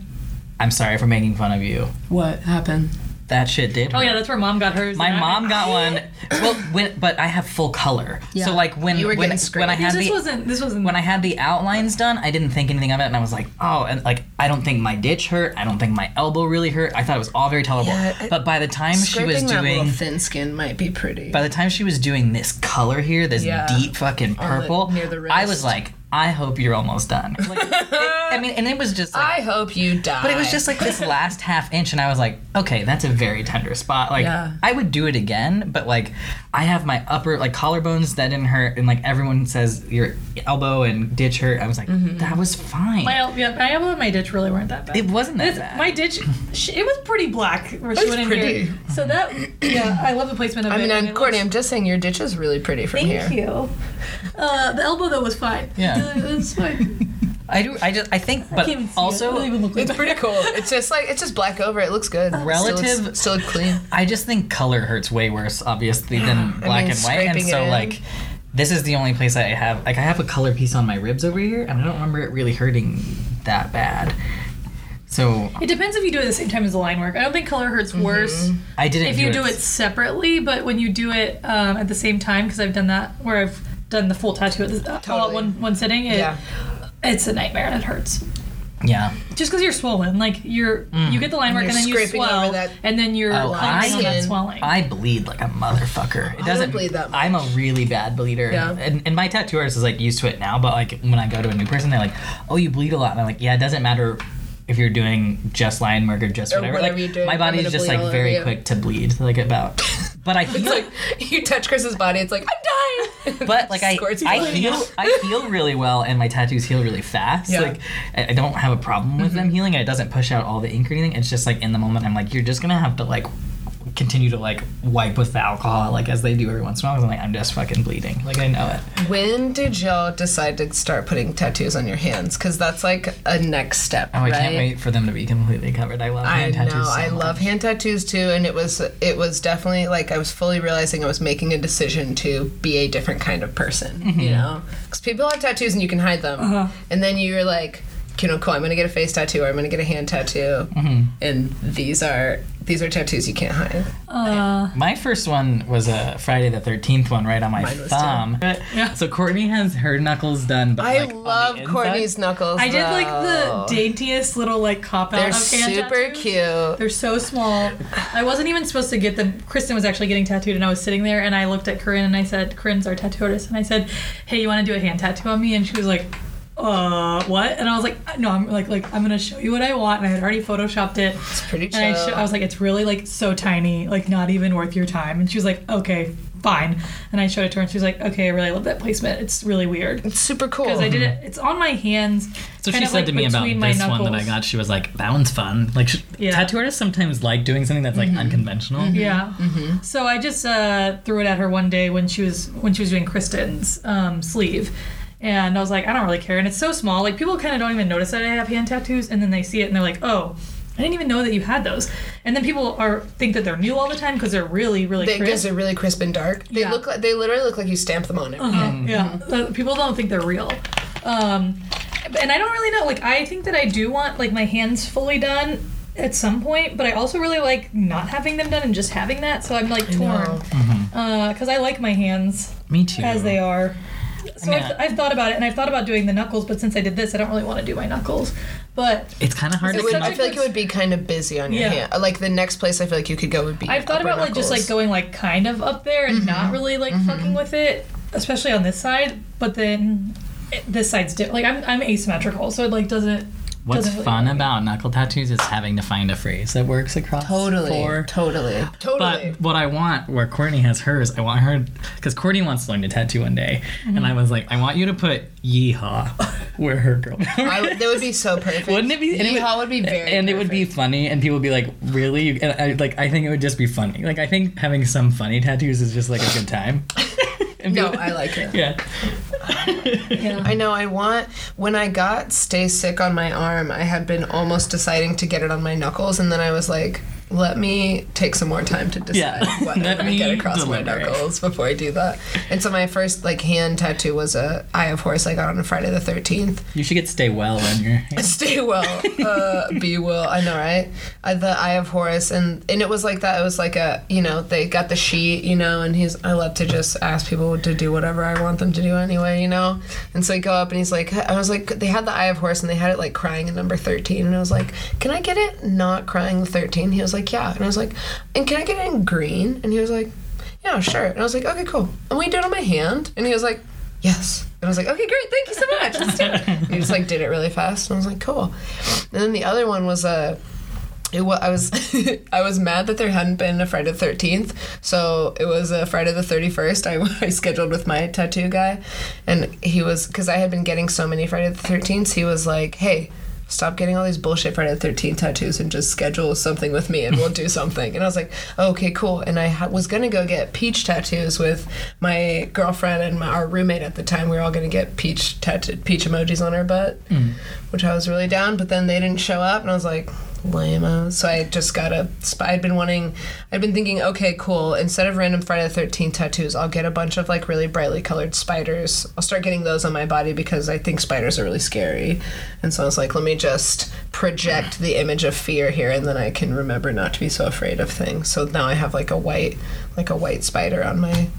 I'm sorry for making fun of you. What happened? That shit did. Oh yeah, that's where mom got hers. My and I- mom got one. <laughs> Well, when, but I have full color. Yeah. So like when You were when, getting scraped. when I had This the wasn't. This wasn't. when I had the outlines done, I didn't think anything of it, and I was like, oh, and like I don't think my ditch hurt. I don't think my elbow really hurt. I thought it was all very tolerable. Yeah, I- but by the time she was Scraping that doing, thin skin might be pretty. by the time she was doing this color here, this Yeah. deep fucking On the- purple, near the wrist. I was like, I hope you're almost done. Like, it- I mean, and it was just like. I hope you die. but it was just like this last half inch, and I was like, okay, that's a very tender spot. Like, Yeah. I would do it again, but like, I have my upper, like, collarbones that didn't hurt, and like, everyone says your elbow and ditch hurt. I was like, Mm-hmm. that was fine. my el- yeah, my elbow and my ditch really weren't that bad. it wasn't that It's- bad. My ditch, sh- it was pretty black where she It's went in pretty. here. So that, yeah, I love the placement of I it. mean, and I'm Courtney. looks- I'm just saying your ditch is really pretty from Thank here. you. Uh, the elbow though was fine. Yeah. It was fine. I do. I just. I think, but can't it. It also, look like It's pretty cool. It's just like it's just black over. It looks good. Relative- Still, still clean. I just think color hurts way worse, obviously, <sighs> than black mean, and white, and so like. This is the only place I have like I have a color piece on my ribs over here, and I don't remember it really hurting that bad. So It depends if you do it at the same time as the line work. I don't think color hurts worse I didn't. if you do it separately, but when you do it um, at the same time, because I've done that where I've done the full tattoo at the, uh, all at one one sitting, it, Yeah. it's a nightmare and it hurts. Yeah. Just because you're swollen, like you're you mm. get the line mark You're and then you scraping over swell, that- and then you're Oh, cleansing on that swelling. I bleed like a motherfucker. It don't doesn't bleed that I'm a really bad bleeder. Yeah. And, and my tattoo artist is like used to it now, but like when I go to a new person, they're like, "Oh, you bleed a lot," and I'm like, "Yeah, it doesn't matter." If you're doing just line work or just Or whatever, whatever like you're doing, my I'm body's just like very quick to bleed, like about. But I It's feel like you touch Chris's body, it's like I'm dying. <laughs> but like I, I heal I heal really well and my tattoos heal really fast Yeah. like I, I don't have a problem with mm-hmm. them healing it doesn't push out all the ink or anything it's just like in the moment i'm like you're just gonna have to like continue to like wipe with the alcohol like as they do every once in a while I'm like I'm just fucking bleeding like I know it When did y'all decide to start putting tattoos on your hands? Because that's like a next step. oh I right? can't wait for them to be completely covered I love I hand tattoos know. so I love hand tattoos too, and it was it was definitely like I was fully realizing I was making a decision to be a different kind of person. Mm-hmm. You know, because people have tattoos and you can hide them, Uh-huh. and then you're like, you know, cool. I'm gonna get a face tattoo or I'm gonna get a hand tattoo, Mm-hmm. and these are these are tattoos you can't hide. uh, my first one was a Friday the 13th one right on my Mine was thumb Yeah. so Courtney has her knuckles done but I like, love. Courtney's knuckles. I did like the daintiest little like cop out They're of hand super tattoos. cute. They're so small. I wasn't even supposed to get them. Kristen was actually getting tattooed, and I was sitting there, and I looked at Corinne, and I said, "Corinne's our tattoo artist," and I said, "Hey, you want to do a hand tattoo on me?" And she was like, "Uh, what?" And I was like, "No, I'm like, like I'm gonna show you what I want." And I had already photoshopped it, It's pretty chill. and I, sh- I was like, "It's really like so tiny, like not even worth your time." And she was like, "Okay, fine." And I showed it to her, and she was like, "Okay, I really love that placement. It's really weird." it's super cool. Because I did it. It's on my hands. So kind she of, said like, to me about this one that I got. She was like, "That one's fun." Like sh- Yeah. tattoo artists sometimes like doing something that's like unconventional. Yeah. So I just uh, threw it at her one day when she was when she was doing Kristen's um, sleeve, and I was like, I don't really care, and it's so small. Like people kind of don't even notice that I have hand tattoos, and then they see it and they're like, oh. I didn't even know that you had those, and then people are think that they're new all the time because they're really, really They, crisp. they're really crisp and dark. They Yeah. look like they literally look like you stamped them on it. Uh-huh, Yeah, Uh, people don't think they're real. Um, and I don't really know. Like, I think that I do want like my hands fully done at some point, but I also really like not having them done and just having that. So I'm like torn know. because I like my hands Me too. as they are. So mean, I've, I've thought about it, and I've thought about doing the knuckles, but since I did this, I don't really want to do my knuckles. But It's kind of hard It to would, I feel like it would be kind of busy on your Yeah. hand. Like the next place I feel like you could go would be. I've thought upper about like just like going like kind of up there and not mm-hmm. really like mm-hmm. fucking with it, especially on this side. But then it, this side's di- like I'm I'm asymmetrical, so it like doesn't. What's doesn't fun about knuckle tattoos is having to find a phrase that works across Totally, four. totally, totally. But what I want, where Courtney has hers, I want her because Courtney wants to learn to tattoo one day, Mm-hmm. and I was like, I want you to put yeehaw where her girl. <laughs> I, that would be so perfect. Wouldn't it be? and Yeehaw would be very. and it would be funny, and people would be like, "Really?" And I like, I think it would just be funny. Like, I think having some funny tattoos is just like a good time. <laughs> And No, people- I like it. yeah. Yeah. I know. I want when I got stay sick on my arm, I had been almost deciding to get it on my knuckles, and then I was like, let me take some more time to decide Yeah. what <laughs> I'm gonna get across my deliberate. knuckles before I do that. And so my first like hand tattoo was a eye of Horus I got on a Friday the thirteenth. You should get stay well on your. <laughs> Stay well, uh, <laughs> be well. I know, right? Uh, the Eye of Horus, and and it was like that. It was like a, you know, they got the sheet, you know, and he's. I love to just ask people to do whatever I want them to do anyway, you know. And so I go up, and he's like, I was like, they had the Eye of Horus, and they had it like crying in number thirteen, and I was like, can I get it not crying the thirteen? He was like, yeah, and I was like, and can I get it in green? And he was like, yeah, sure. And I was like, okay, cool. And we did it on my hand, and he was like, yes. And I was like, okay, great, thank you so much. Let's do it. He just like did it really fast, and I was like, cool. And then the other one was a. It wa- I was <laughs> I was mad that there hadn't been a Friday the Thirteenth, so it was a Friday the Thirty First. I, <laughs> I scheduled with my tattoo guy, and he was because I had been getting so many Friday the Thirteenths. He was like, "Hey, stop getting all these bullshit Friday the Thirteenth tattoos and just schedule something with me, and we'll do <laughs> something." And I was like, oh, "Okay, cool." And I ha- was gonna go get peach tattoos with my girlfriend and my, our roommate at the time. We were all gonna get peach tattoo peach emojis on our butt, mm. which I was really down. But then they didn't show up, and I was like, lame. So I just got a. I'd been wanting. I'd been thinking, okay, cool. Instead of random Friday the Thirteenth tattoos, I'll get a bunch of like really brightly colored spiders. I'll start getting those on my body because I think spiders are really scary. And so I was like, let me just project the image of fear here, and then I can remember not to be so afraid of things. So now I have like a white, like a white spider on my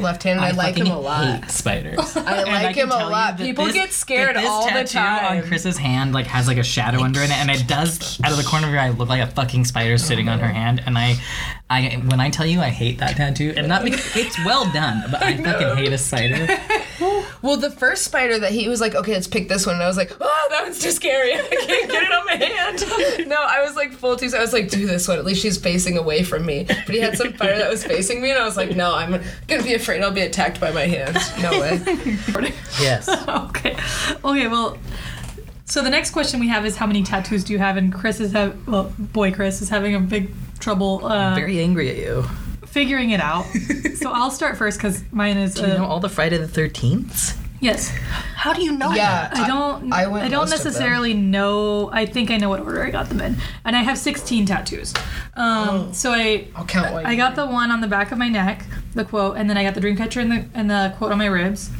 left hand. And I, like him a lot. Hate spiders. <laughs> I like can him a lot. People this- get scared that this all the tattoo time. on Chris's hand like has like a shadow under it, and it does out of the corner of your eye look like a fucking spider sitting on her hand. And I, I when I tell you I hate that tattoo, and not because <laughs> it's well done, but I fucking hate a spider. <laughs> Well, the first spider that he was like, okay, let's pick this one. And I was like, oh, that one's too scary. I can't get it on my hand. <laughs> No, I was like full too. So I was like, do this one. At least she's facing away from me. But he had some spider that was facing me, and I was like, no, I'm gonna be afraid I'll be attacked by my hand. No way. Yes. okay. Okay, well, so the next question we have is how many tattoos do you have? And Chris is have well, boy Chris is having a big trouble uh, Very angry at you. figuring it out. <laughs> so I'll start first because mine is Do you uh, know all the Friday the Thirteenth? yes. How do you know Yeah. that? I don't. I I, went don't most of them. necessarily know. I think I know what order I got them in, and I have 16 tattoos. Um, So I I'll count one. I got the one on the back of my neck, the quote, and then I got the dreamcatcher and the and the quote on my ribs,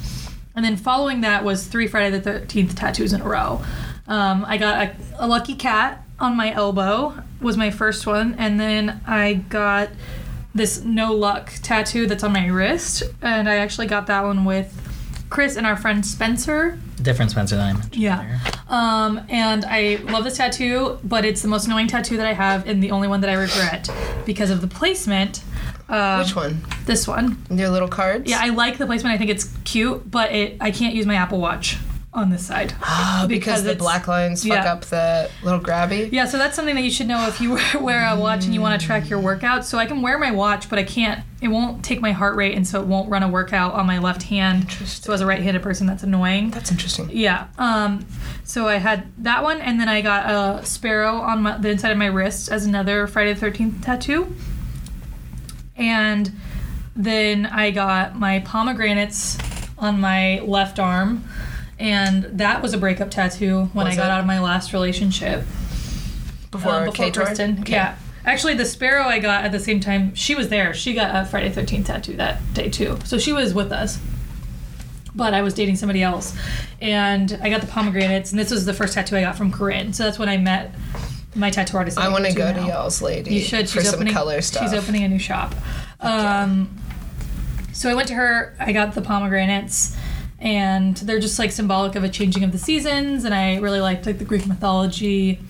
and then following that was three Friday the Thirteenth tattoos in a row. Um, I got a, a lucky cat on my elbow was my first one, and then I got this no luck tattoo that's on my wrist, and I actually got that one with Chris and our friend Spencer. Different Spencer than I mentioned. Yeah. Um, and I love this tattoo, but it's the most annoying tattoo that I have and the only one that I regret because of the placement. Um, Which one? This one. Your little cards? Yeah, I like the placement. I think it's cute, but it I can't use my Apple Watch on this side. Oh, <gasps> because, because the black lines fuck yeah. up the little grabby. Yeah, so that's something that you should know if you wear <laughs> a watch and you want to track your workouts. So I can wear my watch, but I can't. It won't take my heart rate, and so it won't run a workout on my left hand. So as a right-handed person, that's annoying. That's interesting. Yeah. Um, so I had that one, and then I got a sparrow on my, the inside of my wrist as another Friday the Thirteenth tattoo. And then I got my pomegranates on my left arm, and that was a breakup tattoo when Was I got it? out of my last relationship. Before, um, before K-Tour? Kristen. Okay. Yeah. Actually, the sparrow I got at the same time. She was there. She got a Friday Thirteenth tattoo that day too. So she was with us. But I was dating somebody else, and I got the pomegranates, and this was the first tattoo I got from Corinne. So that's when I met my tattoo artist. I want to go now. to y'all's lady You should. for She's some opening color stuff. She's opening a new shop. Um, so I went to her. I got the pomegranates, and they're just like symbolic of a changing of the seasons. And I really liked like the Greek mythology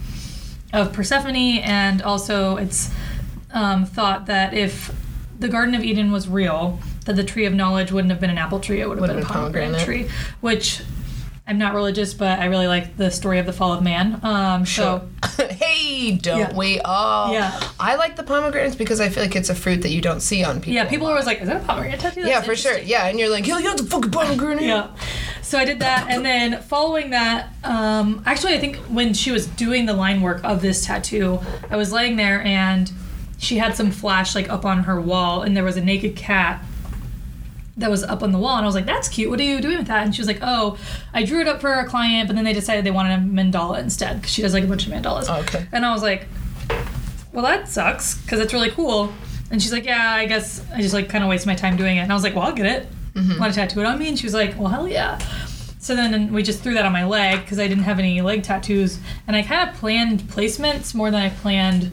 of Persephone, and also it's um, thought that if the Garden of Eden was real, that the tree of knowledge wouldn't have been an apple tree; it would have Would been a pomegranate, pomegranate. tree. Which I'm not religious, but I really like the story of the fall of man. Um, so. <laughs> hey, don't Yeah. we all? Yeah. I like the pomegranates because I feel like it's a fruit that you don't see on people. Yeah, people are always like, "Is that a pomegranate tattoo?" Yeah, for sure. Yeah, and you're like, hell, you got the fucking pomegranate. Yeah. So I did that, and then following that, um, actually, I think when she was doing the line work of this tattoo, I was laying there, and she had some flash like up on her wall, and there was a naked cat that was up on the wall, and I was like, "That's cute. What are you doing with that?" And she was like, "Oh, I drew it up for a client, but then they decided they wanted a mandala instead because she does like a bunch of mandalas." Oh, okay. And I was like, well, that sucks because it's really cool. And she's like, yeah, I guess I just like kind of waste my time doing it. And I was like, well, I'll get it. Mm-hmm. Want to tattoo it on me? And she was like, well, hell yeah. So then we just threw that on my leg because I didn't have any leg tattoos. And I kind of planned placements more than I planned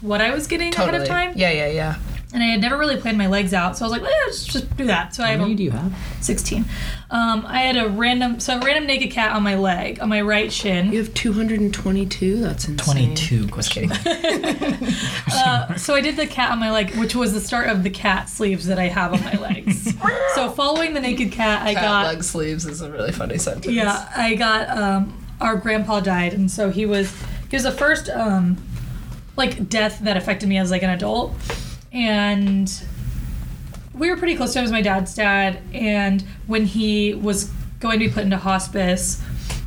what I was getting Totally. ahead of time. Yeah, yeah, yeah. And I had never really planned my legs out. So I was like, eh, let's just do that. So I How have a do you have? 16. Um, I had a random, so a random naked cat on my leg, on my right shin. You have 222? That's insane. Twenty-two question. <laughs> Uh, so I did the cat on my leg, which was the start of the cat sleeves that I have on my legs. <laughs> so following the naked cat, I Cat got leg sleeves is a really funny sentence. yeah, I got um, our grandpa died, and so he was he was the first um, like death that affected me as like an adult, and we were pretty close to him as my dad's dad. And when he was going to be put into hospice,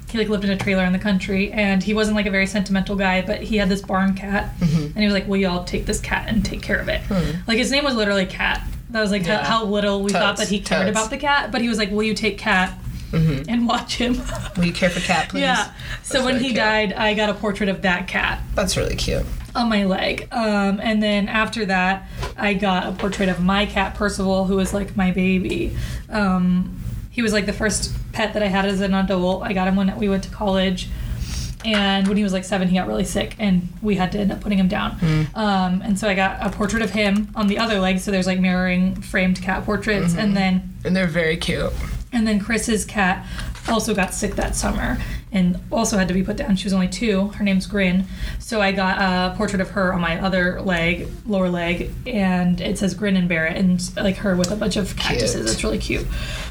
he like lived in a trailer in the country, and he wasn't like a very sentimental guy, but he had this barn cat, mm-hmm. and he was like, "Will y'all take this cat and take care of it?" Hmm. Like his name was literally Cat. That was like Yeah. how, how little we thought that he cared about the cat, but he was like, "Will you take Cat?" Mm-hmm. and watch him. Will you care for cat, <laughs> please? yeah. So That's when really he cute. died, I got a portrait of that cat That's really cute. On my leg. Um, and then after that, I got a portrait of my cat Percival, who was like my baby. Um, he was like the first pet that I had as an adult. I got him when we went to college. And when he was like seven, he got really sick, and we had to end up putting him down. Um, and so I got a portrait of him on the other leg. So there's like mirroring framed cat portraits, and then And they're very cute. and then Chris's cat also got sick that summer and also had to be put down. She was only two. Her name's Grin. So I got a portrait of her on my other leg, lower leg, and it says Grin and It, and like her with a bunch of cactuses. Cute. It's really cute.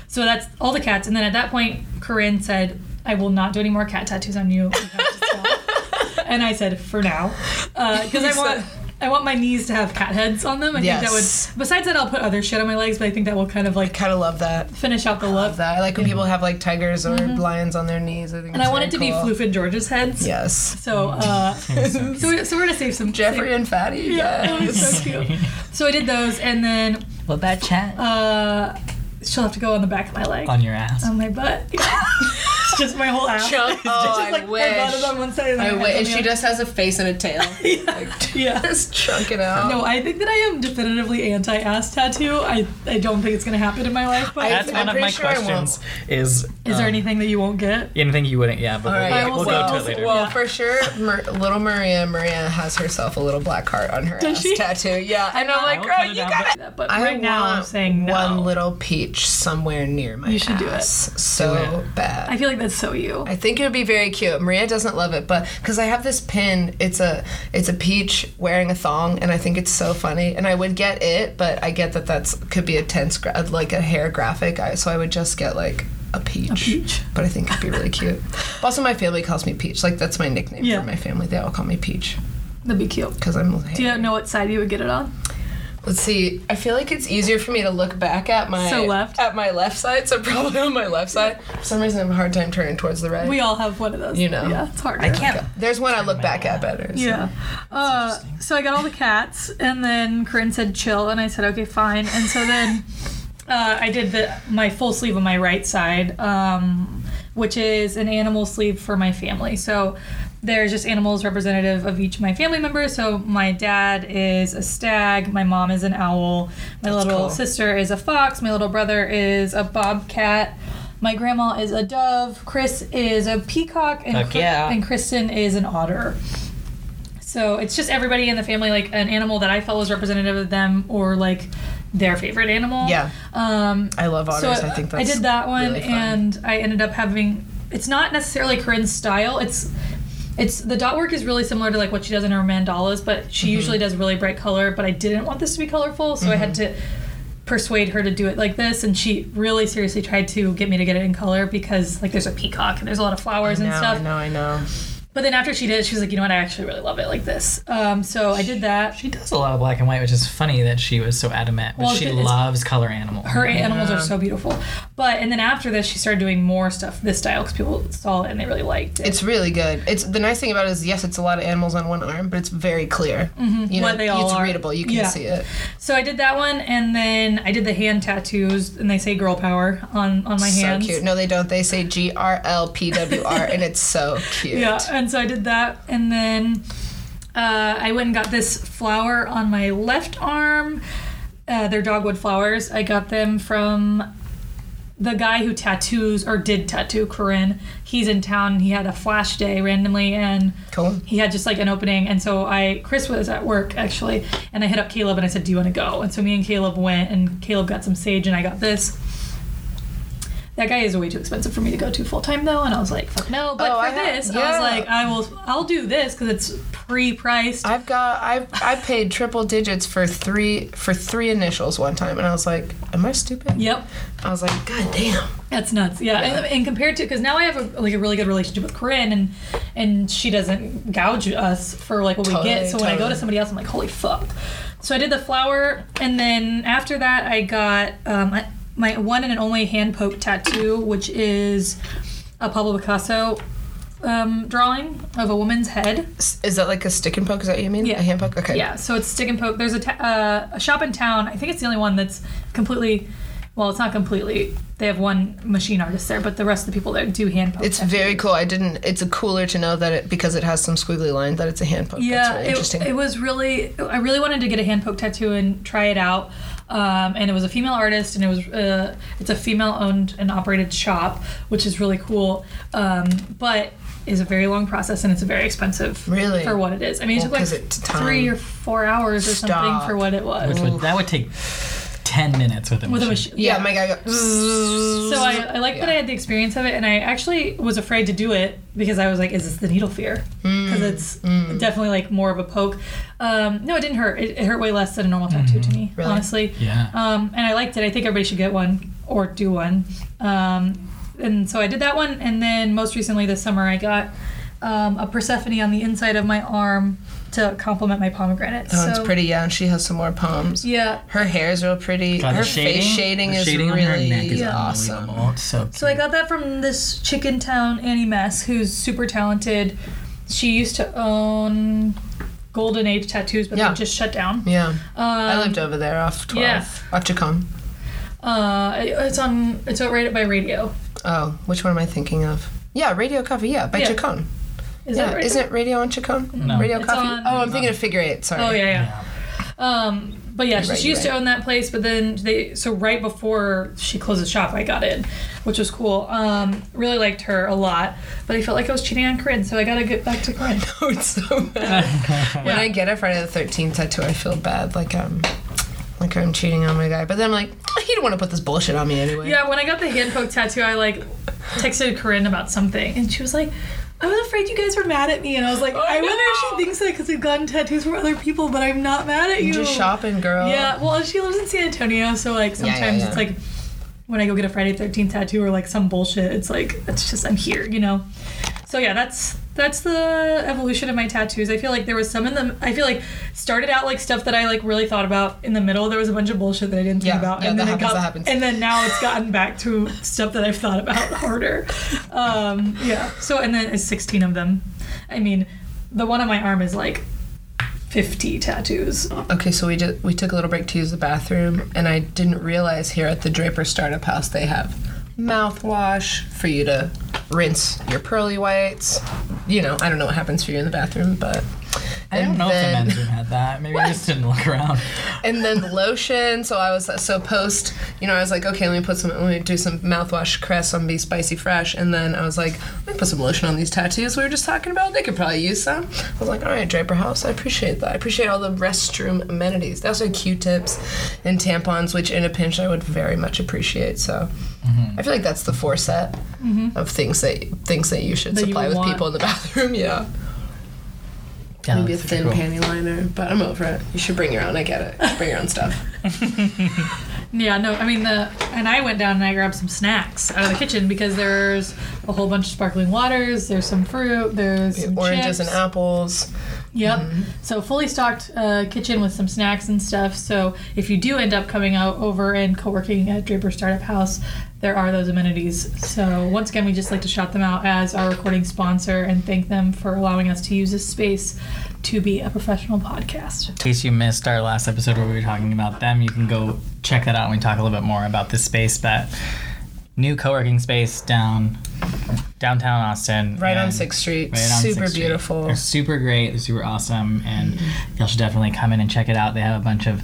So that's all the cats. And then at that point, Corinne said, I will not do any more cat tattoos on you. You have to stop." <laughs> and I said, for now. Uh, because You I want. Said- I want my knees to have cat heads on them. I think that would. Besides that, I'll put other shit on my legs, but I think that will kind of like Kind of love that. finish out the Love look. that. I like when people have like tigers or lions on their knees. I think. Mm-hmm. And it's I want it to very be cool. Floofed George's heads. Yes. So, uh, <laughs> so, we, so we're gonna save some Jeffrey save- and Fatty. Yeah, that was Yes. so cute. So I did those, and then What that chat uh, she'll have to go on the back of my leg, on your ass. on my butt. <laughs> <laughs> it's just my whole ass. Chunk- <laughs> It's oh, just I like my butt is wish. on one side. And I my wish. And she just has a face and a tail. <laughs> Like, <laughs> Yeah. just chunking out. No, I think that I am definitively anti-ass tattoo. I, I don't think it's gonna happen in my life. But That's I'm one of my sure questions. Is is there um, anything that you won't get? anything you wouldn't? Yeah, but All we'll, right. we'll, I will go to it later. Well, Yeah. for sure, Mar- little Maria, Maria has herself a little black heart on her Does ass she? tattoo. Yeah, and I'm like, girl, you gotta. That, But right now I'm saying no. one little peach somewhere near my You should do it. So bad. I feel like that's so you. I think it would be very cute. Maria doesn't love it, but because I have this pin, it's a it's a peach wearing a thong, and I think it's so funny. And I would get it, but I get that that's could be a tense gra- like a hair graphic. I, so I would just get like a peach. peach. But I think it'd be really cute. <laughs> also, my family calls me Peach. Like that's my nickname Yeah. for my family. They all call me Peach That'd be cute. because I'm. Do you know what side you would get it on? Let's see. I feel like it's easier for me to look back at my So left? at my left side. So <laughs> probably on my left side. For some reason, I have a hard time turning towards the right. We all have one of those. You know. Yeah, it's hard. I can't. There's one I look back at better. so. Yeah. Uh, so I got all the cats, and then Corinne said chill, and I said okay, fine. And so then <laughs> uh, I did the my full sleeve on my right side, um, which is an animal sleeve for my family. So there's just animals representative of each of my family members. So my dad is a stag, my mom is an owl, my little cool. sister is a fox, my little brother is a bobcat. My grandma is a dove. Chris is a peacock, and, yeah. and Kristen is an otter. So it's just everybody in the family, like an animal that I felt was representative of them, or like their favorite animal. Yeah. Um, I love so otters. I think that's I did that one, really and I ended up having. It's not necessarily Corinne's style. It's it's the dot work is really similar to like what she does in her mandalas, but she Mm-hmm. usually does really bright color. But I didn't want this to be colorful, so I had Mm-hmm. to persuade her to do it like this and she really seriously tried to get me to get it in color because like there's a peacock and there's a lot of flowers I and stuff I know, I know. But then after she did it, she was like, you know what, I actually really love it like this. Um, so I did that. She does a lot of black and white, which is funny that she was so adamant. But Well, she it's- loves color animals. Her animals are so beautiful. But and then after this, she started doing more stuff this style because people saw it and they really liked it. It's really good. It's the nice thing about it is yes, it's a lot of animals on one arm, but it's very clear. You know, Mm-hmm. What they all it's are. readable. You can Yeah. see it. so I did that one, and then I did the hand tattoos, and they say "girl power" on on my so hands. cute. No, they don't. They say G R L P W R, and it's so <laughs> cute. Yeah, and so I did that, and then uh, I went and got this flower on my left arm. Uh, they're dogwood flowers. I got them from the guy who tattoos or did tattoo Corinne. He's in town. He had a flash day randomly, and Cool. he had just like an opening. And so I, Chris was at work actually, and I hit up Caleb and I said, "Do you want to go?" And so me and Caleb went, and Caleb got some sage, and I got this. That guy is way too expensive for me to go to full time though, and I was like, "Fuck no!" But Oh, for I this, I yeah. was like, "I will, I'll do this because it's pre-priced." I've got I've I paid triple digits for three for three initials one time, and I was like, "Am I stupid?" Yep, I was like, "God damn." that's nuts. Yeah, And, and compared to because now I have a, like a really good relationship with Corinne, and and she doesn't gouge us for like what we get. So when I go to somebody else, I'm like, "Holy fuck!" So I did the flower, and then after that, I got um, I- my one and only hand poke tattoo, which is a Pablo Picasso um, drawing of a woman's head. Is that like a stick and poke? Is that what you mean? Yeah. A hand poke? Okay. Yeah, so it's stick and poke. There's a, ta- uh, a shop in town. I think it's the only one that's completely well, it's not completely. They have one machine artist there, but the rest of the people there do hand poke. It's very cool. I didn't. It's a cooler to know that it because it has some squiggly lines that it's a hand poke. That's Yeah, really it, interesting. it was really. I really wanted to get a hand poke tattoo and try it out. Um, and it was a female artist, and it was uh, it's a female owned and operated shop, which is really cool. Um, but is a very long process and it's very expensive. Really? for what it is. I mean, it Well, took 'cause like it's three or four hours or something for what it was. Which would that would take ten minutes with a with a machine. machine. yeah, my guy. Go, So I, I like that I had the experience of it, and I actually was afraid to do it because I was like, "Is this the needle fear?" Mm. Because it's definitely like more of a poke. Um, no, it didn't hurt. It, it hurt way less than a normal tattoo to me, Really? honestly. Yeah. Um, and I liked it. I think everybody should get one or do one. Um, and so I did that one, and then most recently this summer I got um, a Persephone on the inside of my arm to complement my pomegranate. That one's So- pretty. Yeah, and she has some more palms. Yeah. Her hair is real pretty. God, her shading, face shading the is shading really on her neck is awesome. unbelievable. It's so So I got that from this Chicken Town Annie Mess, who's super talented. She used to own Golden Age Tattoos, but Yeah. they just shut down. Yeah, Um, I lived over there off 12. yeah. Off Uh, it's on. It's out right by Radio. Oh, which one am I thinking of? Yeah, Radio Coffee. Yeah, by Yeah. Chicon. Is yeah, that right? isn't it Radio on Chicon? No. Radio It's Coffee. on- oh, I'm thinking of Figure Eight. Sorry. Oh yeah, yeah. Yeah. Um, but yeah, right, she used you're to own that place, but then they so right before she closed the shop, I got in, which was cool. Um, really liked her a lot, but I felt like I was cheating on Corinne, so I got to get back to <laughs> Corinne. Oh, it's so bad. <laughs> When I get a Friday the Thirteenth tattoo, I feel bad, like um, like I'm cheating on my guy. But then I'm like, "Oh, he don't want to put this bullshit on me anyway. Yeah, when I got the hand poke tattoo, I like texted Corinne about something, and she was like, "I was afraid you guys were mad at me," and I was like, Oh, "I wonder no. if she thinks that because we've gotten tattoos from other people, but I'm not mad at you." Just shopping, girl. Yeah, well, she lives in San Antonio, so like Yeah, yeah, sometimes yeah. it's like when I go get a Friday Thirteenth tattoo or like some bullshit, it's like it's just I'm here, you know. So yeah, that's that's the evolution of my tattoos. I feel like there was some in them. I feel like started out like stuff that I like really thought about. In the middle, there was a bunch of bullshit that I didn't think Yeah, about, yeah, and then it got, happens. and then now it's gotten back to stuff that I've thought about <laughs> harder. Um, yeah. So and then it's 16 of them. I mean, the one on my arm is like 50 tattoos. Okay, so we did we took a little break to use the bathroom, and I didn't realize here at the Draper Startup House they have mouthwash for you to rinse your pearly whites. You know, I don't know what happens for you in the bathroom, but I don't know then- if the men's room had that. Maybe I just didn't look around. and then the lotion. So I was so post, you know, I was like, okay, let me put some, let me do some mouthwash crest on Be Spicy Fresh, and then I was like, let me put some lotion on these tattoos we were just talking about. They could probably use some. I was like, all right, Draper House, I appreciate that. I appreciate all the restroom amenities. They also had Q-tips and tampons, which in a pinch I would very much appreciate. So mm-hmm. I feel like that's the four set mm-hmm. of things that things that you should That supply would with want. people in the <laughs> bathroom. Yeah. Yeah, Maybe a thin cool. panty liner, but I'm over it. You should bring your own. I get it. Bring your own stuff. <laughs> Yeah, no, I mean the and I went down and I grabbed some snacks out of the kitchen because there's a whole bunch of sparkling waters, there's some fruit, there's some Oranges chips. and apples. Yep. Mm-hmm. So fully stocked uh, kitchen with some snacks and stuff. So if you do end up coming out over and co-working at Draper Startup House, there are those amenities. So once again, we just like to shout them out as our recording sponsor and thank them for allowing us to use this space to be a professional podcast. In case you missed our last episode where we were talking about them, you can go check that out and we talk a little bit more about this space. But new co-working space down downtown Austin, Right on Sixth Street. right on Super 6th Street. beautiful. They're super great. They're super awesome, and Mm-hmm. y'all should definitely come in and check it out. They have a bunch of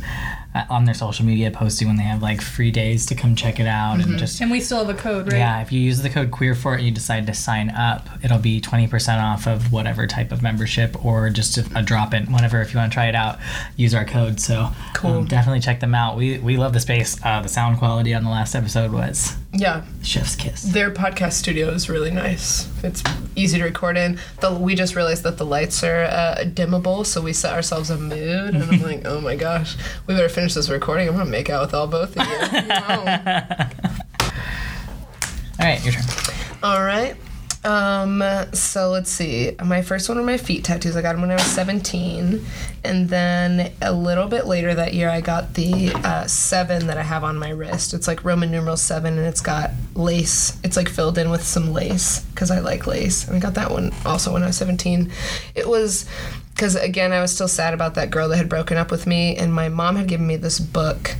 uh, on their social media posting when they have like free days to come check it out Mm-hmm. and just And we still have a code, right? yeah, if you use the code queer for it and you decide to sign up, it'll be 20% off of whatever type of membership or just a, a drop in, whatever. If you want to try it out, use our code. So Cool. um, definitely check them out. We, we love the space. Uh, the sound quality on the last episode was Yeah, chef's kiss. their podcast studio is really nice. It's easy to record in. The, we just realized that the lights are uh, dimmable, so we set ourselves a mood. And I'm like, <laughs> oh my gosh, we better finish this recording. I'm gonna make out with all both of you. <laughs> Wow. All right, your turn. All right. Um, so let's see. My first one were my feet tattoos. I got them when I was 17. And then a little bit later that year, I got the uh, seven that I have on my wrist. It's like Roman numeral seven, and it's got lace. It's like filled in with some lace because I like lace. And I got that one also when I was 17. It was because, again, I was still sad about that girl that had broken up with me, and my mom had given me this book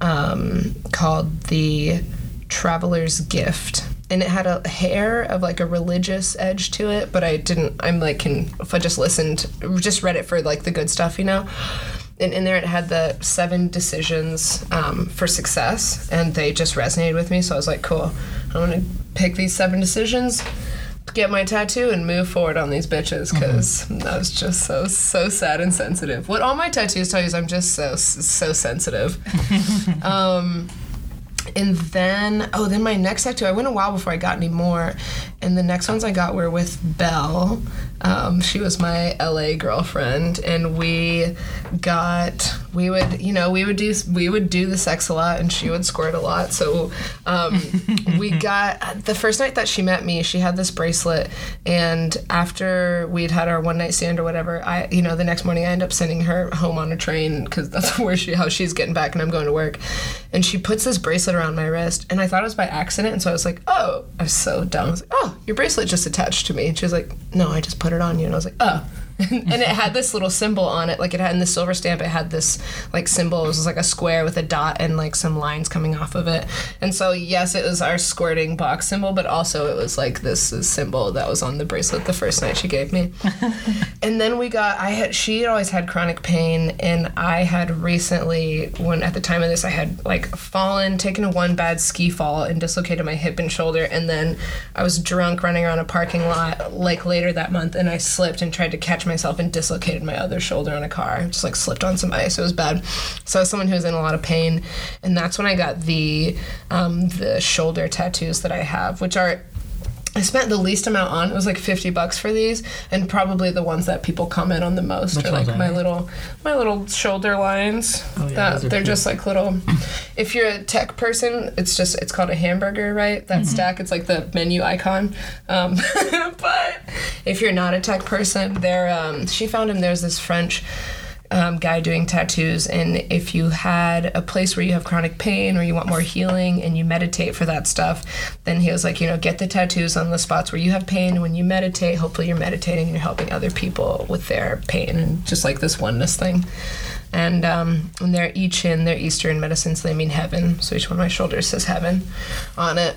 um, called the Traveler's Gift. And it had a hair of like a religious edge to it, but I didn't. I'm like, can if I just listened, just read it for like the good stuff, you know. And in there, it had the seven decisions um, for success, and they just resonated with me. So I was like, cool. I'm gonna pick these seven decisions, get my tattoo, and move forward on these bitches because I was just so so sad and sensitive. What all my tattoos tell you is I'm just so so sensitive. <laughs> um, and then oh, then my next tattoo. I went a while before I got any more, and the next ones I got were with Belle. Um, she was my LA girlfriend, and we got we would you know we would do we would do the sex a lot, and she would squirt a lot. So um, <laughs> we got the first night that she met me, she had this bracelet, and after we'd had our one night stand or whatever, I you know the next morning I end up sending her home on a train because that's <laughs> where she how she's getting back, and I'm going to work, and she puts this bracelet around my wrist, and I thought it was by accident, and so I was like, oh, I was so dumb. I was like, oh, your bracelet just attached to me, and she was like, no, I just put it on you, and I was like, oh. <laughs> and it had this little symbol on it, like it had in the silver stamp. It had this like symbol. It was like a square with a dot and like some lines coming off of it. And so yes, it was our squirting box symbol, but also it was like this symbol that was on the bracelet the first night she gave me. <laughs> and then we got. I had. She had always had chronic pain, and I had recently, when at the time of this, I had like fallen, taken a one bad ski fall, and dislocated my hip and shoulder. And then I was drunk running around a parking lot like later that month, and I slipped and tried to catch myself and dislocated my other shoulder on a car. Just like slipped on some ice. It was bad. So I was someone who was in a lot of pain, and that's when I got the um, the shoulder tattoos that I have, which are I spent the least amount on. It was like fifty bucks for these, and probably the ones that people comment on the most Which are like my little my little shoulder lines. Oh, yeah, that they're just like little. <laughs> If you're a tech person, it's just it's called a hamburger, right? That Mm-hmm. stack. It's like the menu icon. Um, <laughs> but if you're not a tech person, there. Um, she found him. There's this French um, guy doing tattoos, and if you had a place where you have chronic pain or you want more healing and you meditate for that stuff, then he was like, you know, get the tattoos on the spots where you have pain. When you meditate, hopefully you're meditating and you're helping other people with their pain, and just like this oneness thing. And um, and they're each in their Eastern medicine, so they mean heaven. So each one of my shoulders says heaven on it.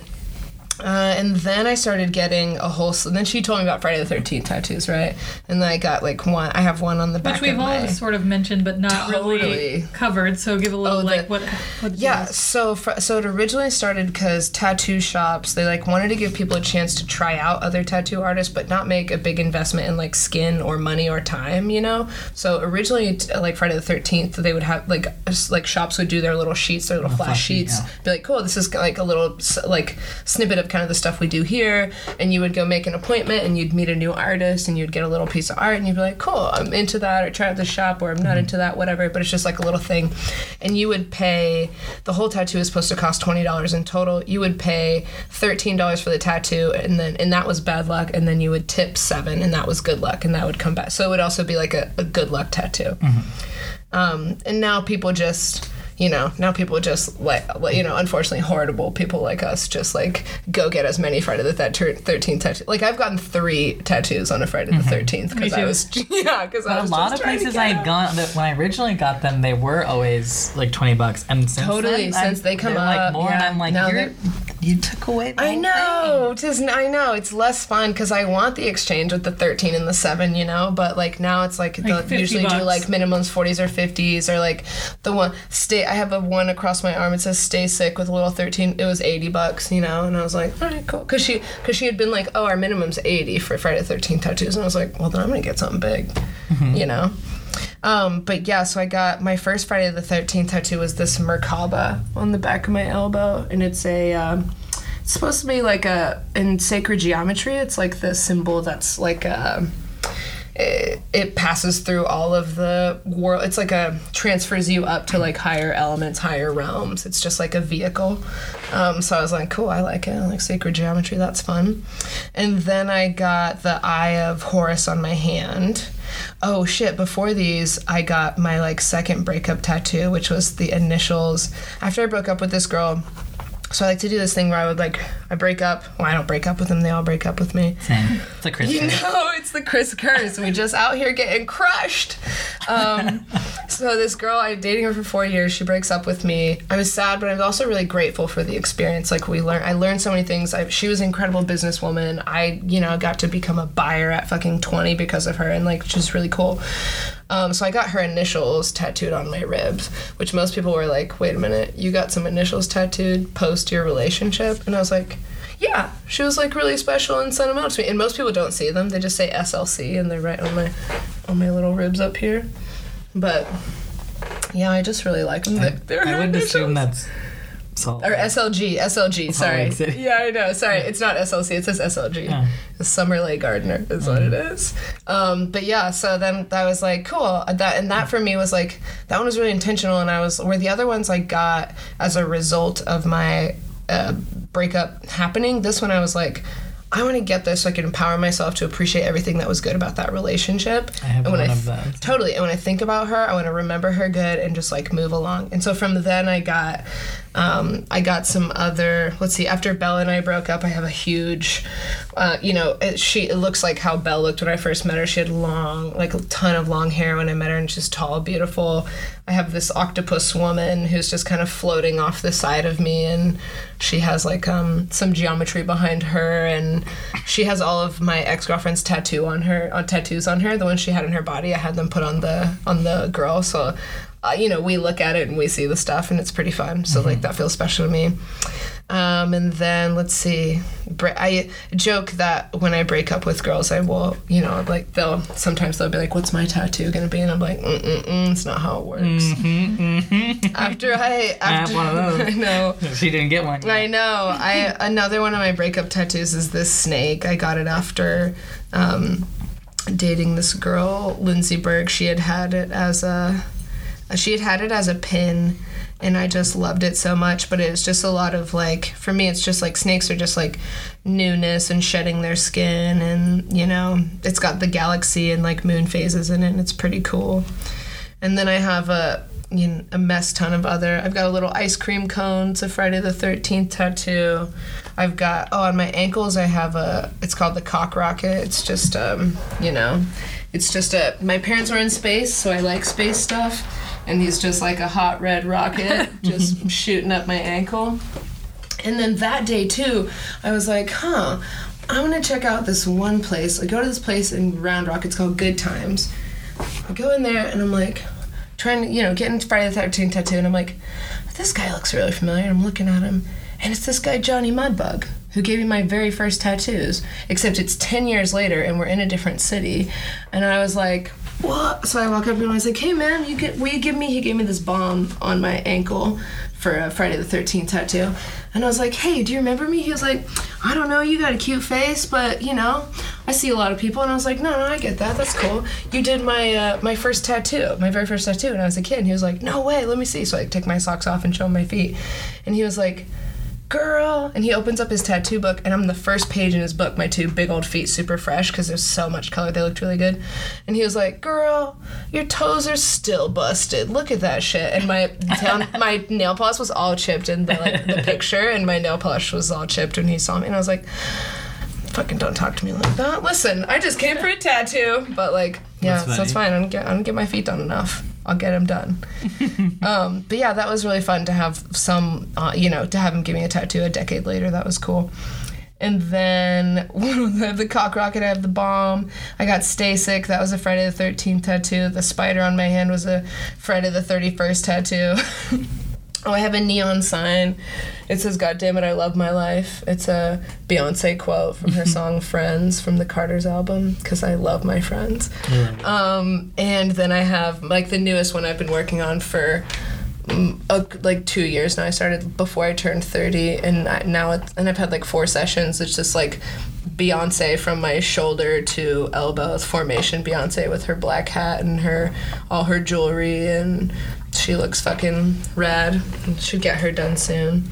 Uh, and then I started getting a whole. And then she told me about Friday the Thirteenth tattoos, right? And then I got like one. I have one on the back Which we've of all my. sort of mentioned, but not really covered. So give a little Oh, the- like what? what Yeah, so fr- so it originally started because tattoo shops they like wanted to give people a chance to try out other tattoo artists, but not make a big investment in like skin or money or time, you know. So originally, t- like Friday the Thirteenth, they would have like s- like shops would do their little sheets, their little flash flash sheets, yeah. be like, cool, this is like a little like snippet of kind of the stuff we do here, and you would go make an appointment and you'd meet a new artist and you'd get a little piece of art and you'd be like, cool, I'm into that, or try out the shop, or I'm not into that, whatever. But it's just like a little thing, and you would pay. The whole tattoo is supposed to cost twenty dollars in total. You would pay thirteen dollars for the tattoo, and then and that was bad luck, and then you would tip seven, and that was good luck, and that would come back. So it would also be like a, a good luck tattoo. Um, and now people just, you know, now people just like, you know, unfortunately, horrible people like us just like go get as many Friday the Thirteenth tattoos. Like I've gotten three tattoos on a Friday the mm-hmm. Thirteenth because I was, <laughs> yeah, because I But a lot of places I had gone that when I originally got them, they were always like twenty bucks, and since Totally, then, since they come they're, like up, more, and. I'm like, You're, you took away. The I know. Just I know it's less fun because I want the exchange with the thirteen and the seven, you know. But like now it's like, they'll 50 usually do like minimums forties or fifties or like the one stay. I have a one across my arm. It says "Stay sick" with a little thirteen. It was eighty bucks, you know. And I was like, all right, cool. Because she because she had been like, oh, our minimum's eighty for Friday the Thirteenth tattoos, and I was like, well, then I'm gonna get something big, mm-hmm. you know. Um, but yeah, so I got my first Friday the Thirteenth tattoo was this Merkaba on the back of my elbow, and it's a. Um, it's supposed to be like a in sacred geometry. It's like the symbol that's like a. It, it passes through all of the world. It's like a transfers you up to like higher elements, higher realms. It's just like a vehicle. Um, so I was like, cool, I like it. I like sacred geometry. That's fun. And then I got the Eye of Horus on my hand. Oh shit! Before these, I got my like second breakup tattoo, which was the initials. After I broke up with this girl, so I like to do this thing where I would like I break up. Well, I don't break up with them; they all break up with me. Same. It's a Chris. You know, <laughs> it's the Chris curse. We just out here getting crushed. Um, <laughs> so this girl, I'm dating her for four years. She breaks up with me. I was sad, but I was also really grateful for the experience. Like we learned, I learned so many things. I, she was an incredible businesswoman. I, you know, got to become a buyer at fucking twenty because of her, and like she's really cool. Um, so I got her initials tattooed on my ribs, which most people were like, "Wait a minute, you got some initials tattooed post your relationship?" And I was like, "Yeah." She was like really special and sent them out to me. And most people don't see them; they just say SLC and they're right on my on my little ribs up here. But yeah, I just really like them. I her would assume that's salt. Or SLG, SLG, sorry. <laughs> Yeah, I know. Sorry, it's not SLC, it says SLG. Yeah. Summer Lake Gardener is what it is. Um, but yeah, so then that was like cool. That and that for me was like that one was really intentional, and I was where the other ones I got as a result of my uh, breakup happening. This one I was like. I want to get this so I can empower myself to appreciate everything that was good about that relationship. I have and when one I of those. Totally. And when I think about her, I want to remember her good and just like move along. And so from then I got um, I got some other let's see, after Bella and I broke up, I have a huge uh, you know, it, she it looks like how Belle looked when I first met her. She had long, like a ton of long hair when I met her and she's tall, beautiful. I have this octopus woman who's just kind of floating off the side of me and she has like um, some geometry behind her and she has all of my ex-girlfriend's tattoo on her on tattoos on her the ones she had in her body i had them put on the on the girl so uh, you know we look at it and we see the stuff and it's pretty fun so like that feels special to me um, and then let's see i joke that when i break up with girls i will you know like they'll sometimes they'll be like what's my tattoo gonna be and i'm like mm-mm-mm, it's not how it works after i <laughs> I have after one of those. <laughs> i know She didn't get one. I know. I another one of my breakup tattoos is this snake. I got it after um, dating this girl, Lindsay Berg. She had had it as a she had had it as a pin and I just loved it so much. But it was just a lot of like for me, it's just like snakes are just like newness and shedding their skin, and you know, it's got the galaxy and like moon phases in it, and it's pretty cool. And then I have a you know, a mess ton of other. I've got a little ice cream cone. It's a Friday the Thirteenth tattoo. I've got oh on my ankles I have a. It's called the cock rocket. It's just um you know, it's just a. My parents were in space, so I like space stuff. And he's just like a hot red rocket, <laughs> just shooting up my ankle. And then that day too, I was like, huh, I'm gonna check out this one place. I go to this place in Round Rock. It's called Good Times. I go in there and I'm like, trying to, you know, get into Friday the 13th tattoo, and I'm like, this guy looks really familiar. I'm looking at him, and it's this guy, Johnny Mudbug, who gave me my very first tattoos, except it's 10 years later and we're in a different city. And I was like, what? So I walk up and I was like, hey man, you get, will you give me, he gave me this bomb on my ankle for a Friday the 13th tattoo. And I was like, hey, do you remember me? He was like, I don't know, you got a cute face, but you know, I see a lot of people. And I was like, no, no, I get that. That's cool. You did my uh, my first tattoo, my very first tattoo when I was a kid. And he was like, no way, let me see. So I take my socks off and show him my feet. And he was like, girl. And he opens up his tattoo book, and I'm the first page in his book, my two big old feet super fresh because there's so much color. They looked really good. And he was like, girl, your toes are still busted. Look at that shit. And my down, <laughs> my nail polish was all chipped in the, like, the <laughs> picture, and my nail polish was all chipped when he saw me. And I was like, fucking don't talk to me like that. Listen, I just came for a tattoo, but like, yeah, That's so it's fine. I don't get, I don't get my feet done enough. I'll get them done. <laughs> um, but yeah, that was really fun to have some, uh, you know, to have him give me a tattoo a decade later. That was cool. And then <laughs> the, cock rocket, I have the bomb. I got Stay Sick. That was a Friday the 13th tattoo. The spider on my hand was a Friday the 31st tattoo. <laughs> Oh, I have a neon sign. It says, God damn it, I love my life. It's a Beyonce quote from her <laughs> song Friends from the Carter's album, because I love my friends. Um, and then I have, like, the newest one I've been working on for mm, uh, like two years now. I started before I turned 30, and I, now it's, and I've had like four sessions. It's just like Beyonce from my shoulder to elbows formation Beyonce with her black hat and her all her jewelry, and she looks fucking rad. Should get her done soon.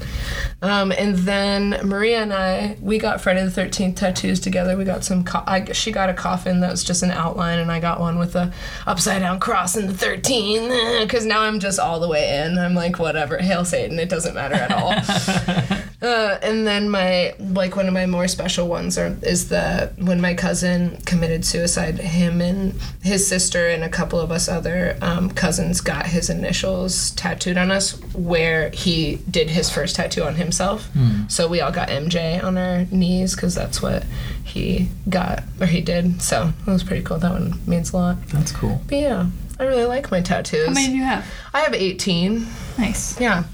Um, and then Maria and I, we got Friday the Thirteenth tattoos together. We got some. Co- I, she got a coffin that was just an outline, and I got one with a upside down cross and the thirteen. Because <laughs> now I'm just all the way in. I'm like, whatever, hail Satan. It doesn't matter at all. <laughs> Uh, and then my like one of my more special ones are is the when my cousin committed suicide. Him and his sister and a couple of us other um, cousins got his initials tattooed on us where he did his first tattoo on himself. So we all got MJ on our knees because that's what he got or he did. So it was pretty cool. That one means a lot. That's cool. But yeah, I really like my tattoos. How many do you have? I have 18. Nice. Yeah.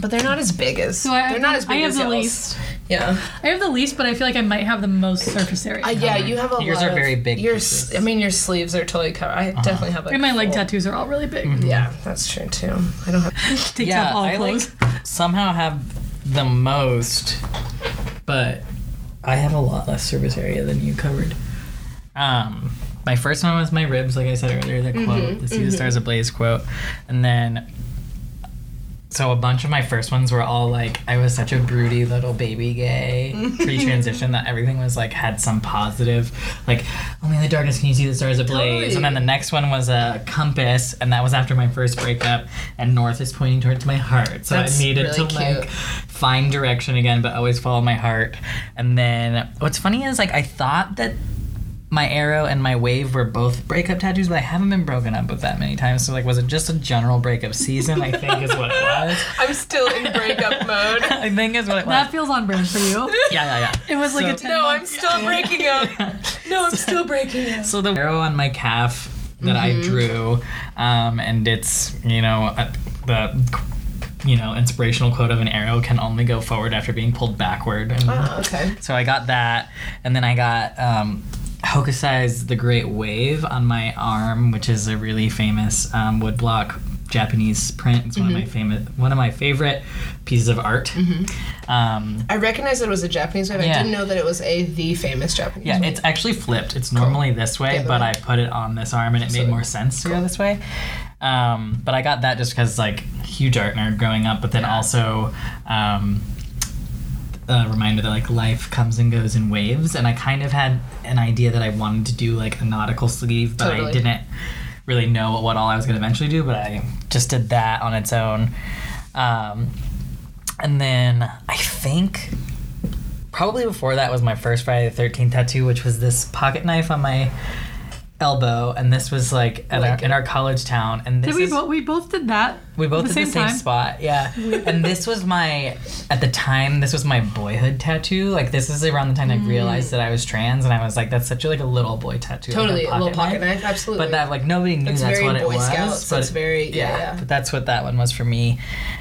But they're not as big as. So I, they're not as big I have as the y'all's. least. Yeah. I have the least, but I feel like I might have the most surface area. Uh, yeah, you have a lot. Yours lot are of- very big Your, pieces. s- I mean, your sleeves are totally covered. I definitely have like. and my leg full- tattoos are all really big. Yeah, that's true too. I don't have. <laughs> Takes yeah, up all I clothes. like somehow have the most, but I have a lot less surface area than you covered. Um, my first one was my ribs, like I said earlier, the Mm-hmm, quote, the "See the stars ablaze" quote, and then. So a bunch of my first ones were all like I was such a broody little baby gay <laughs> pre-transition that everything was like had some positive like oh, only in the darkness can you see the stars ablaze? And then the next one was a compass and that was after my first breakup and north is pointing towards my heart. So That's I needed really to cute. like find direction again but always follow my heart. And then what's funny is like I thought that my arrow and my wave were both breakup tattoos, but I haven't been broken up with that many times. So like, was it just a general breakup season? I think is what it was. <laughs> I'm still in breakup mode. <laughs> I think is what it was. that feels on brand for you. <laughs> yeah, yeah, yeah. It was like a 10 No, I'm still breaking up. No, I'm still breaking up. So the arrow on my calf that I drew, um, and it's you know uh, the you know inspirational quote of an arrow can only go forward after being pulled backward. And Oh, okay. So I got that, and then I got um, Hokusai's The Great Wave on my arm, which is a really famous um, woodblock Japanese print. It's one of my famous, one of my favorite pieces of art. Um, I recognized that it was a Japanese wave. I didn't know that it was a the famous Japanese yeah, wave. it's actually flipped. It's normally this way, but way. I put it on this arm, and it made more sense to go this way. Um, but I got that just because like huge art nerd growing up, but then also. Um, a reminder that like life comes and goes in waves and i kind of had an idea that i wanted to do like a nautical sleeve but i didn't really know what all i was going to eventually do but i just did that on its own um, and then i think probably before that was my first friday the 13th tattoo which was this pocket knife on my elbow and this was like, at Like our, in our college town and this Did we is both? We both did that. We both at the the same same time? spot, yeah. <laughs> and this was my, at the time, this was my boyhood tattoo. Like this is around the time I Mm. realized that I was trans, and I was like, that's such a, like a little boy tattoo. like Totally, a a little pocket knife, absolutely. But that like nobody knew It's that's what it Boy was. Scouts, but it's very- yeah, yeah. But that's what that one was for me.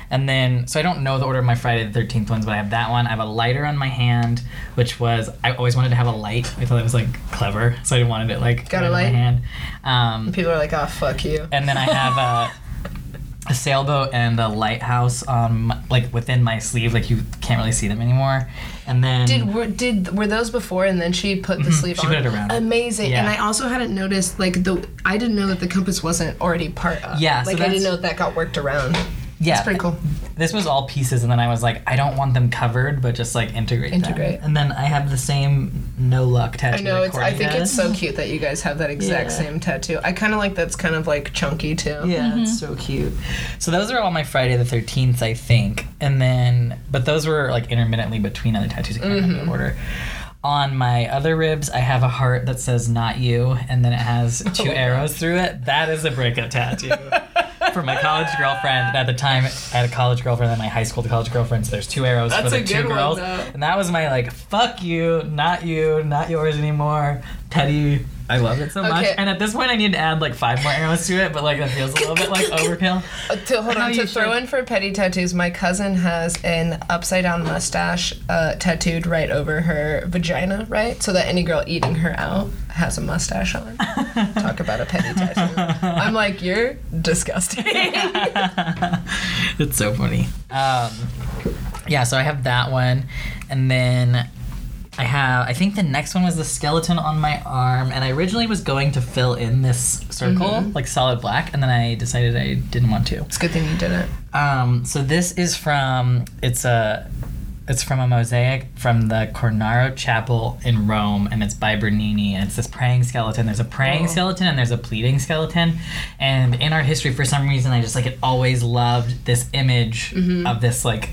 And then, so I don't know the order of my Friday the Thirteenth ones, but I have that one. I have a lighter on my hand, which was I always wanted to have a light. I thought it was like clever, so I wanted it like Got a light? my hand. Um, People are like, oh, fuck you. and then I have a, <laughs> a sailboat and a lighthouse um like within my sleeve, like you can't really see them anymore. And then Did were, did were those before and then she put the sleeve Mm-hmm. She on? put it around. Amazing. And I also hadn't noticed like the I didn't know that the compass wasn't already part of. Yeah, so Like I didn't know that, that got worked around. Yeah, It's pretty cool. This was all pieces, and then I was like, I don't want them covered, but just like integrate. them. Integrate. And then I have the same no luck tattoo. I know it's I Courtney think it's so cute that you guys have that exact Yeah. same tattoo. I kinda like that's kind of like chunky too. Yeah, it's mm-hmm. so cute. So those are all my Friday the Thirteenth, I think, and then but those were like intermittently between other tattoos. I can't remember the order. On my other ribs, I have a heart that says "Not You," and then it has <laughs> two Oh, arrows through it. That is a breakup tattoo <laughs> for my college girlfriend. At the time, I had a college girlfriend and my high school to college girlfriend. So there's two arrows That's for a the two one, girls, though. and that was my like "fuck you, not you, not yours anymore." Teddy, I love it so much. Okay. And at this point, I need to add like five more arrows to it, but like that feels a little bit like <laughs> overkill. Uh, to hold on to throw should. in for petty tattoos, my cousin has an upside down mustache uh, tattooed right over her vagina, right? So that any girl eating her out has a mustache on. <laughs> Talk about a petty tattoo. I'm like, you're disgusting. <laughs> it's so funny. Um, yeah, so I have that one, and then I have. I think the next one was the skeleton on my arm, and I originally was going to fill in this circle like solid black, and then I decided I didn't want to. it's a good thing you did it. Um, so this is from it's a it's from a mosaic from the Cornaro Chapel in Rome, and it's by Bernini, and it's this praying skeleton. There's a praying Oh. skeleton and there's a pleading skeleton, and in our history, for some reason, I just like it always loved this image of this like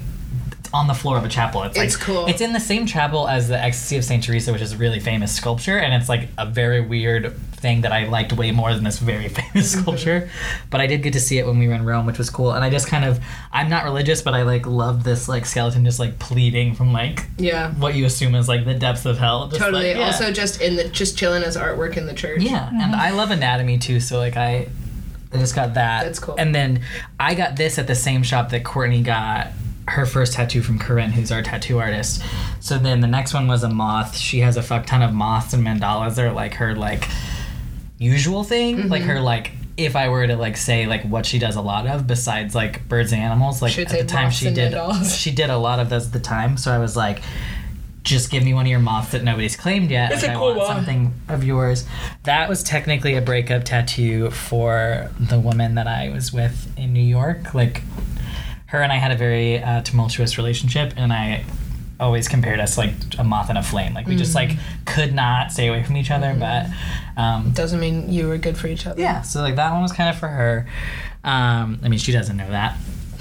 on the floor of a chapel. It's, It's like cool. it's in the same chapel as the Ecstasy of Saint Teresa, which is a really famous sculpture, and it's like a very weird thing that I liked way more than this very <laughs> famous Mm-hmm. sculpture. But I did get to see it when we were in Rome, which was cool. And I just kind of I'm not religious, but I like love this like skeleton just like pleading from like Yeah. what you assume is like the depths of hell. Just, Totally. like, yeah. Also, just in the just chilling as artwork in the church. Yeah, and I love anatomy too, so like I, I just got that. That's cool. And then I got this at the same shop that Courtney got her first tattoo from Corinne, who's our tattoo artist. So then the next one was a moth. She has a fuck ton of moths and mandalas. They're like her like usual thing, like Mm-hmm. her like. If I were to like say like what she does a lot of besides like birds and animals, like at the time she did, mandalas. she did a lot of those at the time. So I was like, just give me one of your moths that nobody's claimed yet. It's like, a I cool want one. something of yours. That was technically a breakup tattoo for the woman that I was with in New York. Like, her and I had a very uh, tumultuous relationship, and I always compared us like a moth and a flame. Like we just like could not stay away from each other. But um, Doesn't mean you were good for each other. yeah, so like that one was kind of for her. Um, I mean, she doesn't know that,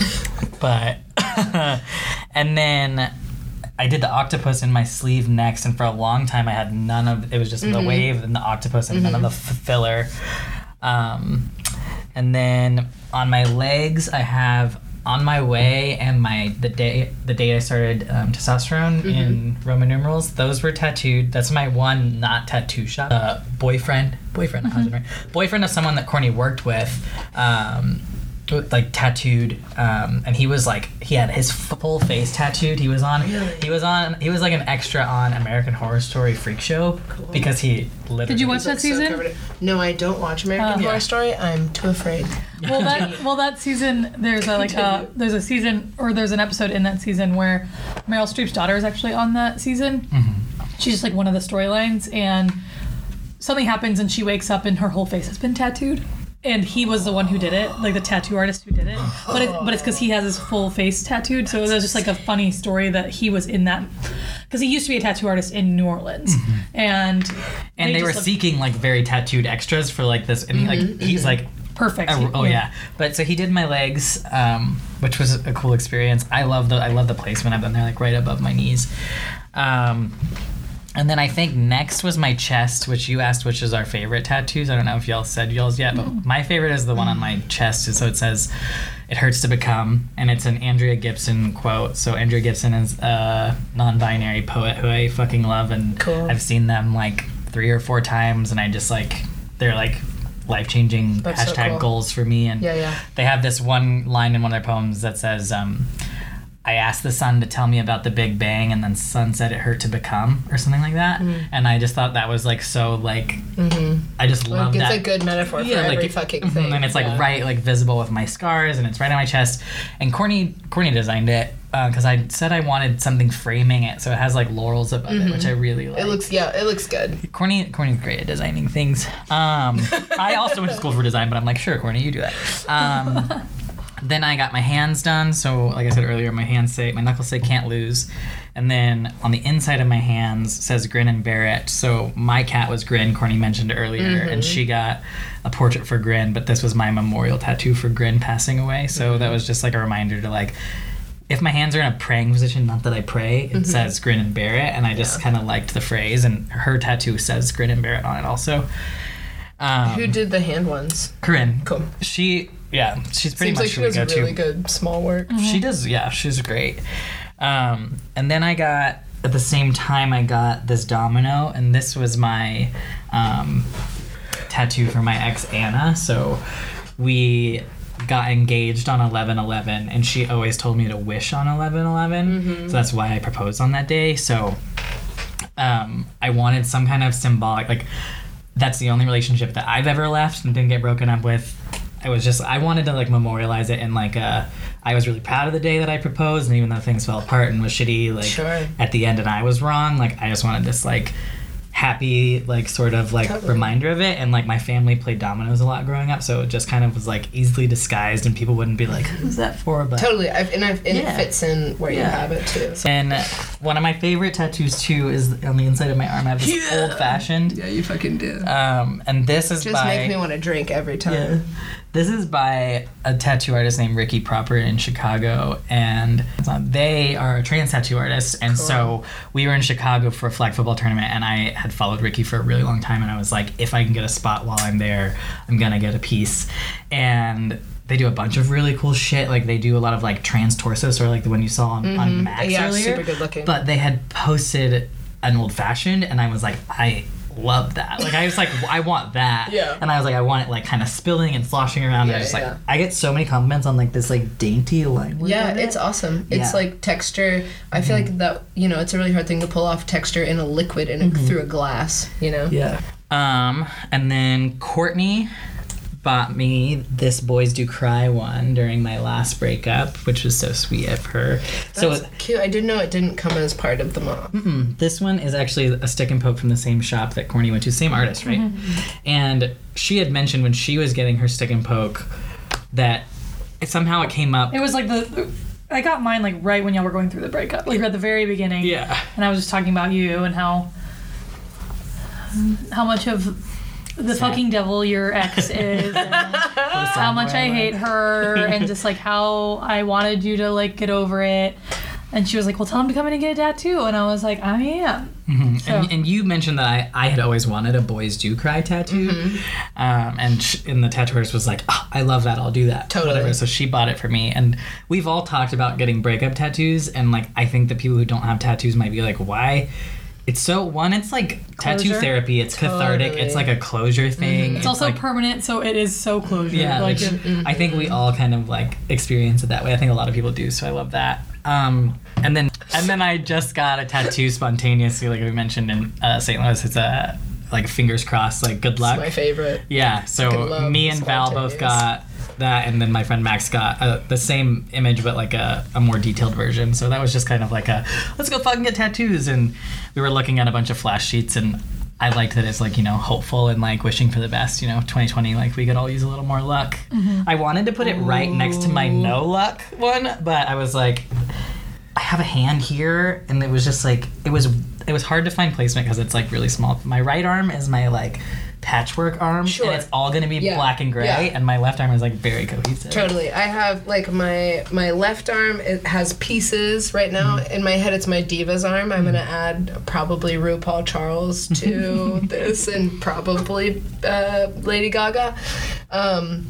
<laughs> but <laughs> and then I did the octopus in my sleeve next, and for a long time I had none of. It was just the wave and the octopus and none of the f- filler. Um, and then on my legs, I have on my way and my the day the day I started um, testosterone in Roman numerals. Those were tattooed. That's my one not tattoo shop. Uh, boyfriend, boyfriend, not husband, boyfriend of someone that Courtney worked with. Um, with, like tattooed um, and he was like he had his full face tattooed he was on Really? he was on he was like an extra on american horror story freak show because he literally Did you watch that like, so season? no, I don't watch American Oh. Horror Yeah. Story. I'm too afraid. well that <laughs> well that season there's a like a Continue. there's a season or there's an episode in that season where Meryl Streep's daughter is actually on that season. Mm-hmm. She's just like one of the storylines and something happens and she wakes up and her whole face has been tattooed. And he was the one who did it, like the tattoo artist who did it. But it, but it's because he has his full face tattooed. So it was just like a funny story that he was in that, because he used to be a tattoo artist in New Orleans, and Mm-hmm. and they, were just looked seeking like very tattooed extras for like this and he, like he's like perfect. a- oh yeah but so he did my legs um, which was a cool experience i love the i love the placement of them they're like right above my knees um, and then I think next was my chest, which you asked which is our favorite tattoos. I don't know if y'all said y'all's yet, but my favorite is the one on my chest. So it says, "It hurts to become," and it's an Andrea Gibson quote. So Andrea Gibson is a non-binary poet who I fucking love, and Cool. I've seen them like three or four times, and I just like they're like life-changing That's so hashtag cool. goals for me. And Yeah, yeah. they have this one line in one of their poems that says. Um, I asked the sun to tell me about the Big Bang, and then sun said it hurt to become, or something like that. Mm. And I just thought that was like so like Mm-hmm. I just love Like, it's a good metaphor for every fucking mhm, thing. And it's like Yeah. right like visible with my scars, and it's right on my chest. And Courtney Courtney designed it because I said I wanted something framing it, so it has like laurels above it, which I really like. Mm-hmm. It looks yeah, it looks good. Courtney, Courtney's great at designing things. Um, I also went to school for design, but I'm like, sure, Courtney, you do that. Um, <laughs> then I got my hands done. So, like I said earlier, my hands say, my knuckles say can't lose. And then on the inside of my hands says Grin and Barrett. So my cat was Grin, Courtney mentioned earlier, and mm-hmm. she got a portrait for Grin, but this was my memorial tattoo for Grin passing away. So mm-hmm. that was just like a reminder to like, if my hands are in a praying position, not that I pray, it mm-hmm. says Grin and Barrett, and I just kind of liked the phrase. And her tattoo says Grin and Barrett on it also. Um, Who did the hand ones? Corinne. Cool. She, yeah, she's pretty Seems much like she does go to. really good small work. She does, yeah, she's great. Um, and then I got at the same time I got this domino, and this was my um, tattoo for my ex Anna. So we got engaged on 11-11 and she always told me to wish on 11-11 so that's why i proposed on that day so um, i wanted some kind of symbolic like that's the only relationship that i've ever left and didn't get broken up with i was just i wanted to like memorialize it in like a i was really proud of the day that i proposed and even though things fell apart and was shitty like Sure. at the end and i was wrong like i just wanted this like happy like sort of like Totally. reminder of it and like my family played dominoes a lot growing up so it just kind of was like easily disguised and people wouldn't be like who's that for but Totally, I've, and, I've, and Yeah. it fits in where you have it too. and one of my favorite tattoos too is on the inside of my arm I have this Yeah. old fashioned Yeah, you fucking do. um and this is Just by make me want to drink every time. This is by a tattoo artist named Ricky Proper in Chicago, and they are a trans tattoo artist. And so we were in Chicago for a flag football tournament, and I had followed Ricky for a really long time, and I was like, if I can get a spot while I'm there, I'm gonna get a piece. And they do a bunch of really cool shit. Like they do a lot of like trans torso, sort of like the one you saw on, on Max Mm-hmm. Yeah, earlier. super good looking. But they had posted an old fashioned, and I was like, I love that. Like I was like, I want that. Yeah. And I was like, I want it like kind of spilling and sloshing around. and I Yeah, just yeah. like, I get so many compliments on like this like dainty line. Yeah, on it's it. awesome. It's Yeah. Mm-hmm. like texture. I feel like that, you know, it's a really hard thing to pull off texture in a liquid and through a glass, you know? Yeah. Um, and then Courtney bought me this Boys Do Cry one during my last breakup, which was so sweet of her. so That's cute. I didn't know it didn't come as part of the mom. This one is actually a stick and poke from the same shop that Courtney went to, same artist, right? Mm-hmm. And she had mentioned when she was getting her stick and poke that it, somehow it came up. It was like the. I got mine like right when y'all were going through the breakup, like at the very beginning. Yeah. And I was just talking about you and how how much of the Sad. fucking devil your ex <laughs> is, how much I hate her, <laughs> and just like how I wanted you to like get over it. And she was like, "Well, tell him to come in and get a tattoo." And I was like, "I am." Mhm. So- And, and you mentioned that I, I had always wanted a Boys Do Cry tattoo. Mm-hmm. Um, and, sh- and the tattoo artist was like, oh, I love that. I'll do that. Totally. Whatever. So she bought it for me. And we've all talked about getting breakup tattoos. And like, I think the people who don't have tattoos might be like, why? It's so, one, it's like tattoo therapy. It's cathartic. It's like a closure thing. It's also like, permanent, so it is so closure. yeah, like I think we all kind of like experience it that way. I think a lot of people do, so I love that. Um, and then and then I just got a tattoo spontaneously, like we mentioned in uh, St. Louis. It's a like fingers crossed, like good It's luck. my favorite. Yeah, so me and Val both got that, and then my friend Max got uh, the same image, but like a, a more detailed version. So that was just kind of like a let's go fucking get tattoos, and we were looking at a bunch of flash sheets, and I liked that it's like you know hopeful and like wishing for the best. You know, 2020, like we could all use a little more luck. I wanted to put it right next to my no luck one, but I was like. I have a hand here, and it was just like it was. It was hard to find placement because it's like really small. My right arm is my like patchwork arm, Sure. and it's all gonna be Yeah. black and gray, Yeah. and my left arm is like very cohesive. Totally. I have like my my left arm it has pieces right now. Mm-hmm. In my head it's my diva's arm. I'm gonna add probably RuPaul Charles <laughs> to this and probably uh, Lady Gaga. Um,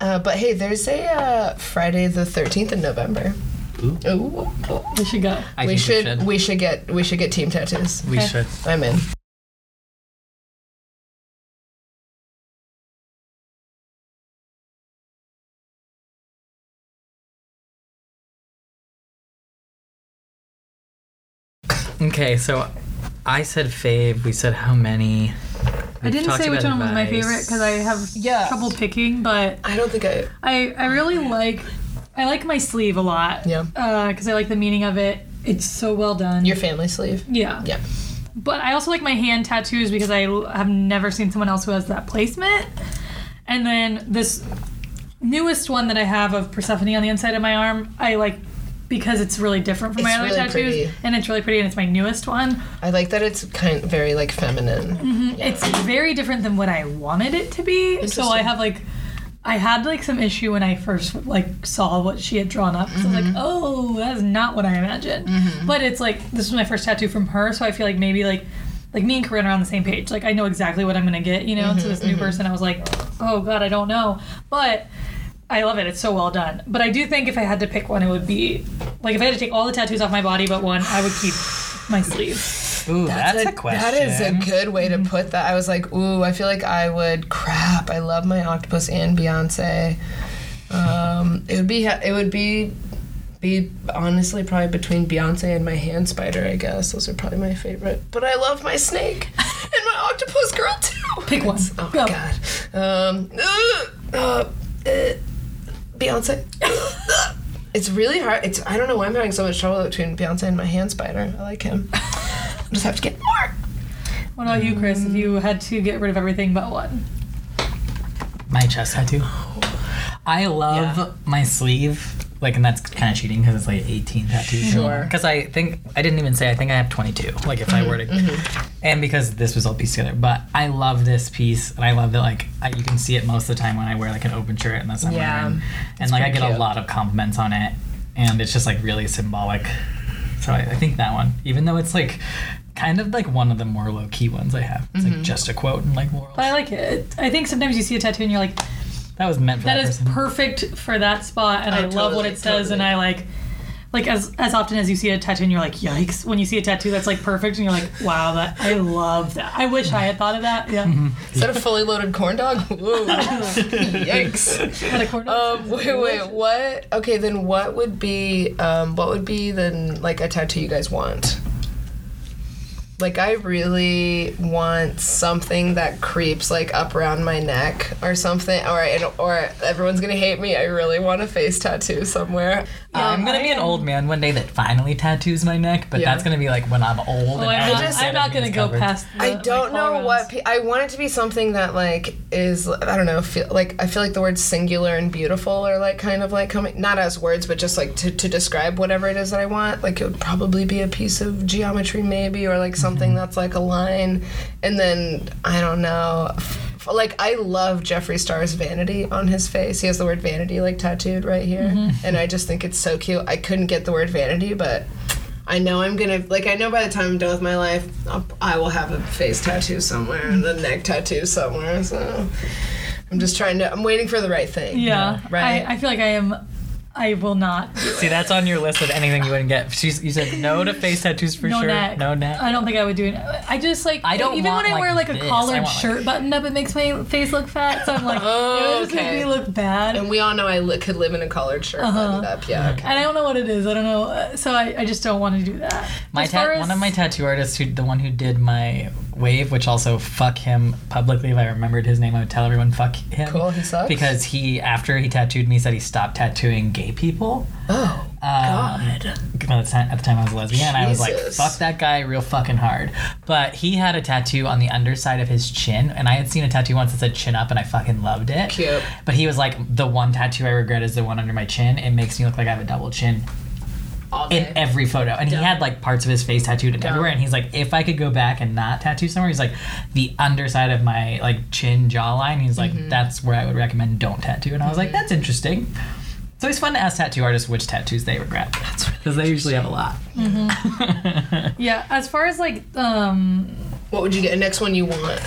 uh, but hey, there's a uh, Friday the 13th in November. Ooh. Ooh. we should go. I we think should we should get we should get team tattoos. We Okay. should. I'm in. Okay, so I said fave. We said how many. I We've didn't say which about one was my advice. favorite because I have Yeah. trouble picking, but I don't think I. I I really like I like my sleeve a lot. Yeah. Uh, because I like the meaning of it. It's so well done. Your family sleeve. yeah. Yeah. But I also like my hand tattoos because I l- have never seen someone else who has that placement. And then this newest one that I have of Persephone on the inside of my arm, I like because it's really different from my It's other really tattoos, pretty. and it's really pretty, and it's my newest one. I like that it's kind of very like feminine. It's very different than what I wanted it to be. So I have like. I had like some issue when I first like saw what she had drawn up. So I was Mm-hmm. like, "Oh, that's not what I imagined." But it's like this was my first tattoo from her, so I feel like maybe like like me and Corinne are on the same page. Like I know exactly what I'm gonna get, you know. Mm-hmm, to this new person, I was like, "Oh God, I don't know," but I love it. It's so well done. But I do think if I had to pick one, it would be like if I had to take all the tattoos off my body but one, I would keep my sleeve. Ooh, that's, a, question. That is a good way to put that. I was like, ooh, I feel like I would. Crap, I love my octopus and Beyonce. Um, <laughs> it would be. It would be. Be honestly probably between Beyonce and my hand spider. I guess those are probably my favorite. But I love my snake and my octopus girl too. Pick one. Oh Go. my god. Um, uh, uh, uh, Beyonce. it's really hard. It's I don't know why I'm having so much trouble between Beyonce and my hand spider. I like him. I just have to get more. What about you, Chris? If you had to get rid of everything but one, My chest tattoo. I love Yeah. my sleeve. Like, and that's kind of cheating because it's like 18 tattoos. Mm-hmm. Sure. Because I think, I didn't even say, I think I have 22. Like, if I mm-hmm. were to. Mm-hmm. And because this was all pieced together. But I love this piece. And I love that, like, I, you can see it most of the time when I wear, like, an open shirt in the summer. Yeah. And, It's and like, I get a lot of compliments on it. And it's just, like, really symbolic. So I, I think that one, even though it's, like, kind of like one of the more low key ones I have. It's Mm-hmm. like just a quote and like morals. but I like it. I think sometimes you see a tattoo and you're like, That was meant for that, that is person. perfect for that spot, and Oh, I love what totally, it says, and. I like. Like as as often as you see a tattoo and you're like, yikes! When you see a tattoo that's like perfect and you're like, wow, that I love that. I wish I had thought of that. Yeah. Is that a fully loaded corn dog? Whoa. Yikes. <laughs> Had a corn- Um, wait, wait, what? Okay, then what would be, um, what would be then like a tattoo you guys want? Like I really want something that creeps like up around my neck or something, or or everyone's gonna hate me. I really want a face tattoo somewhere. I'm gonna be an old man one day that finally tattoos my neck, but Yeah. that's gonna be like when I'm old. Oh, and I'm, not, every I'm not gonna go covered. past. The, I don't my know collarbones. what pe- I want it to be something that like is I don't know feel like I feel like the word singular and beautiful are like kind of like coming not as words but just like to, to describe whatever it is that I want like it would probably be a piece of geometry maybe or like something Mm-hmm. that's like a line and then I don't know like I love Jeffree Star's vanity on his face he has the word vanity like tattooed right here mm-hmm. and I just think it's so cute I couldn't get the word vanity but I know I'm gonna like. I know by the time I'm done with my life, I'll, I will have a face tattoo somewhere and a neck tattoo somewhere. So I'm just trying to. I'm waiting for the right thing. Yeah, Right. I, I feel like I am. I will not. do See, it. that's on your list of anything you wouldn't get. She's, you said no to face tattoos for no sure. neck. No neck. I don't think I would do it. I just like. I don't even want, when I wear like, like a this. Collared want, like- shirt buttoned up, it makes my face look fat. So I'm like, Oh, <laughs> it just okay. makes me look bad. And we all know I li- could live in a collared shirt Uh-huh. buttoned up. Yeah. Okay. and I don't know what it is. I don't know. Uh, So I, I just don't want to do that. My ta- as- one of my tattoo artists, who the one who did my wave, which also fuck him publicly. If I remembered his name, I would tell everyone fuck him. Cool. He sucks. Because he, after he tattooed me, said he stopped tattooing gay people. oh Um, God. At the time, at the time I was a lesbian, and I was like, Jesus. fuck that guy real fucking hard. But he had a tattoo on the underside of his chin, and I had seen a tattoo once that said chin up, and I fucking loved it. Cute. But he was like, the one tattoo I regret is the one under my chin. It makes me look like I have a double chin in every photo. And Dumb. he had like parts of his face tattooed and Dumb. everywhere. And he's like, if I could go back and not tattoo somewhere, he's like, the underside of my like chin jawline. He's like, Mm-hmm. that's where I would recommend don't tattoo. And I was like, that's interesting. So it's fun to ask tattoo artists which tattoos they regret. <laughs> That's because they usually have a lot. <laughs> Yeah, as far as like um what would you get? Next one you want?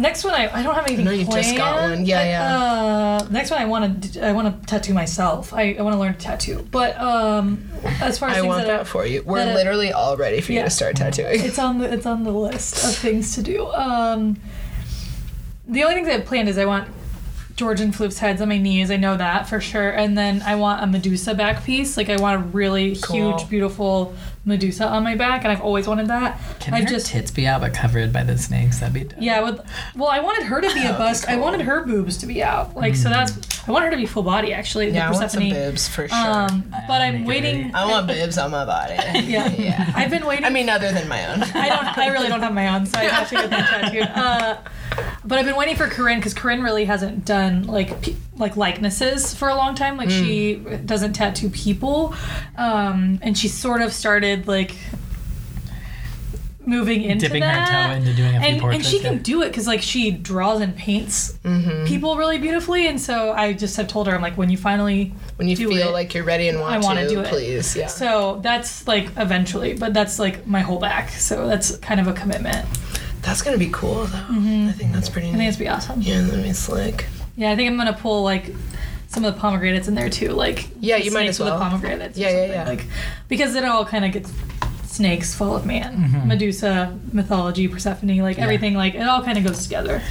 Next one, I, I don't have anything know you planned. just got one. Yeah, I- yeah. Uh, next one, I want to I want to tattoo myself. I, I want to learn to tattoo. But um, as far as I want that, that for you. We're that- literally all ready for you to start tattooing. it's on the it's on the list of things to do. Um, the only things I have planned is I want Georgian floof's heads on my knees. I know that for sure. And then I want a Medusa back piece. Like I want a really Cool. huge, beautiful Medusa on my back, and I've always wanted that. Can I've her just tits be out but covered by the snakes? That'd be dope. yeah. With well, I wanted her to be <laughs> a That would be bust. I wanted her boobs to be out. Like so that's I want her to be full body actually. the yeah, I want some Persephone. boobs for sure. Um, but I'll I'm waiting. I want boobs on my body. <laughs> Yeah. <laughs> yeah. I've been waiting. I mean, other than my own. I don't. I really don't have my own, so I have to get that tattooed. Uh, but I've been waiting for Corinne because Corinne really hasn't done like pe- like likenesses for a long time. Like she doesn't tattoo people, um, and she sort of started like moving into Dipping her toe into doing a few and, and she can yeah. do it because like she draws and paints Mm-hmm. people really beautifully and so i just have told her i'm like when you finally When you feel it, like you're ready and want I wanna to, do it. please. Yeah. so that's like eventually but that's like my whole back so that's kind of a commitment That's gonna be cool though. I think that's pretty i think it's be awesome Yeah, that'd be slick. Yeah, I think I'm gonna pull like some of the pomegranates in there too, like Yeah, you might snakes as with well. The pomegranates, or Yeah, yeah, yeah. Like because it all kind of gets snakes fall of man, Mm-hmm. Medusa, mythology, Persephone, like everything, like it all kind of goes together.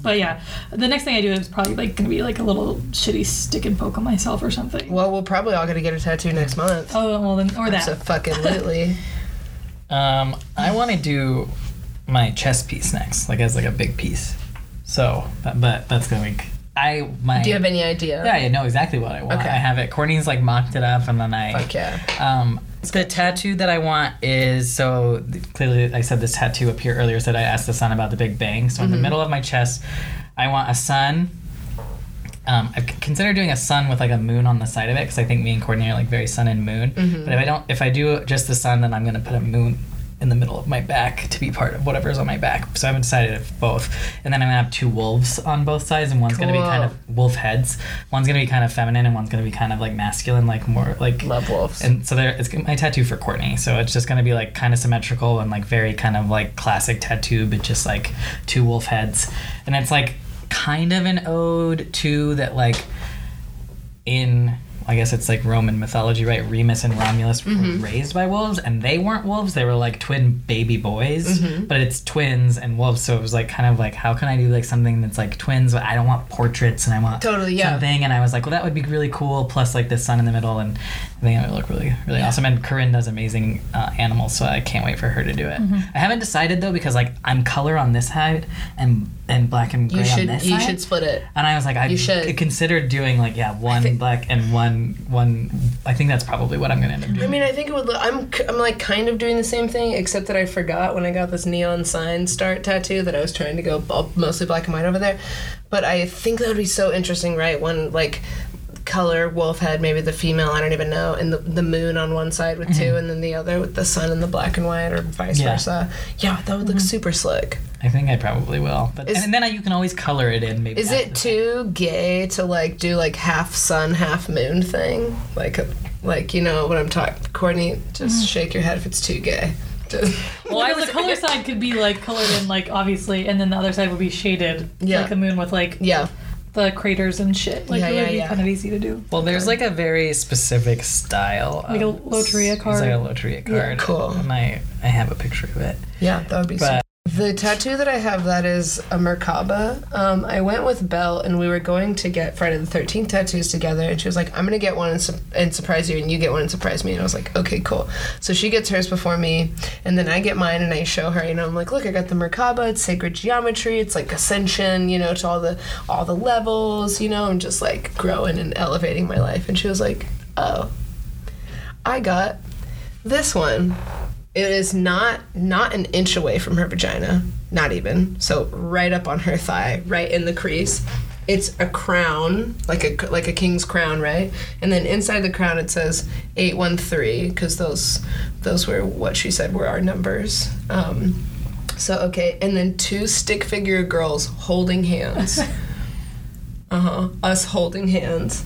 But yeah, the next thing I do is probably like gonna be like a little shitty stick and poke on myself or something. Well, we're probably all gonna get a tattoo next month. Oh well, then or that. So fucking lately. <laughs> Um, I want to do my chest piece next, like as like a big piece. So, but, but that's gonna be. I my. Do you have any idea? Yeah, I know exactly what I want. Okay. I have it. Courtney's like mocked it up, and then I. Fuck yeah. Um, The tattoo that I want is so clearly. I said this tattoo up here earlier. Said I asked the sun about the Big Bang. So in the middle of my chest, I want a sun. Um, I consider doing a sun with like a moon on the side of it because I think me and Courtney are like very sun and moon. But if I don't, if I do just the sun, then I'm gonna put a moon in the middle of my back to be part of whatever's on my back. So I haven't decided if both. And then I'm gonna have two wolves on both sides, and one's gonna be kind of wolf heads. One's gonna be kind of feminine, and one's gonna be kind of like masculine, like more like Love wolves. and so there, it's my tattoo for Courtney. So it's just gonna be like kind of symmetrical and like very kind of like classic tattoo, but just like two wolf heads, and it's like kind of an ode to that like in. I guess it's like Roman mythology, right? Remus and Romulus Mm-hmm. were raised by wolves, and they weren't wolves; they were like twin baby boys. Mm-hmm. But it's twins and wolves, so it was like kind of like, how can I do like something that's like twins, but I don't want portraits and I want Totally, yeah. something. And I was like, well, that would be really cool. Plus, like the sun in the middle, and I think it would look really, really awesome. And Corinne does amazing uh, animals, so I can't wait for her to do it. Mm-hmm. I haven't decided though because like I'm color on this side and and black and gray you on should this you side. should split it. and I was like, I You should. considered doing like yeah, one think- black and one one. I think that's probably what I'm gonna end up doing. I mean, I think it would. Look, I'm I'm like kind of doing the same thing, except that I forgot when I got this neon sign start tattoo that I was trying to go mostly black and white over there. But I think that would be so interesting, right? One like color wolf head, maybe the female, I don't even know, and the the moon on one side with two, mm-hmm. and then the other with the sun and the black and white, or vice Yeah. versa. Yeah, that would look mm-hmm. super slick. I think I probably will. But Is- and then I, you can always color it in. Maybe Is it too gay to like do like half sun, half moon thing? Like, a, like you know what I'm talking? Courtney, just mm. shake your head if it's too gay. Just- <laughs> Well, I the color side could be like colored in, like obviously, and then the other side would be shaded, Yeah. like the moon with like yeah. The craters and shit. Like Yeah, it would yeah, be yeah. kind of easy to do. Well, there's like a very specific style. Like a of- loteria It's like a loteria card. cool. And I, I have a picture of it. Yeah, that would be But- super. The tattoo that I have that is a Merkaba. Um, I went with Belle and we were going to get Friday the 13th tattoos together. And she was like, I'm going to get one and, su- and surprise you, and you get one and surprise me. And I was like, okay, cool. So she gets hers before me, and then I get mine and I show her, know, I'm like, look, I got the Merkaba. It's sacred geometry. It's like ascension, you know, to all the all the levels, you know, and just like growing and elevating my life. And she was like, oh, I got this one. It is not not an inch away from her vagina, not even. So right up on her thigh, right in the crease. It's a crown, like a like a king's crown, right? And then inside the crown it says eight one three because those those were what she said were our numbers. Um, so okay, and then two stick figure girls holding hands. <laughs> uh huh. Us holding hands.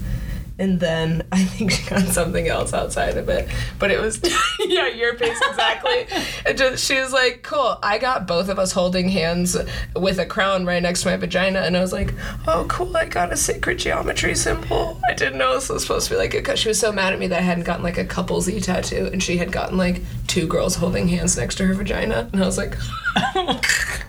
And then <laughs> I think she got something else outside of it. But it was, <laughs> yeah, your face exactly. It just, she was like, cool, I got both of us holding hands with a crown right next to my vagina. And I was like, oh, cool, I got a sacred geometry symbol. I didn't know this was supposed to be like a, because she was so mad at me that I hadn't gotten like a couple Z tattoo. And she had gotten like two girls holding hands next to her vagina. And I was like, <laughs>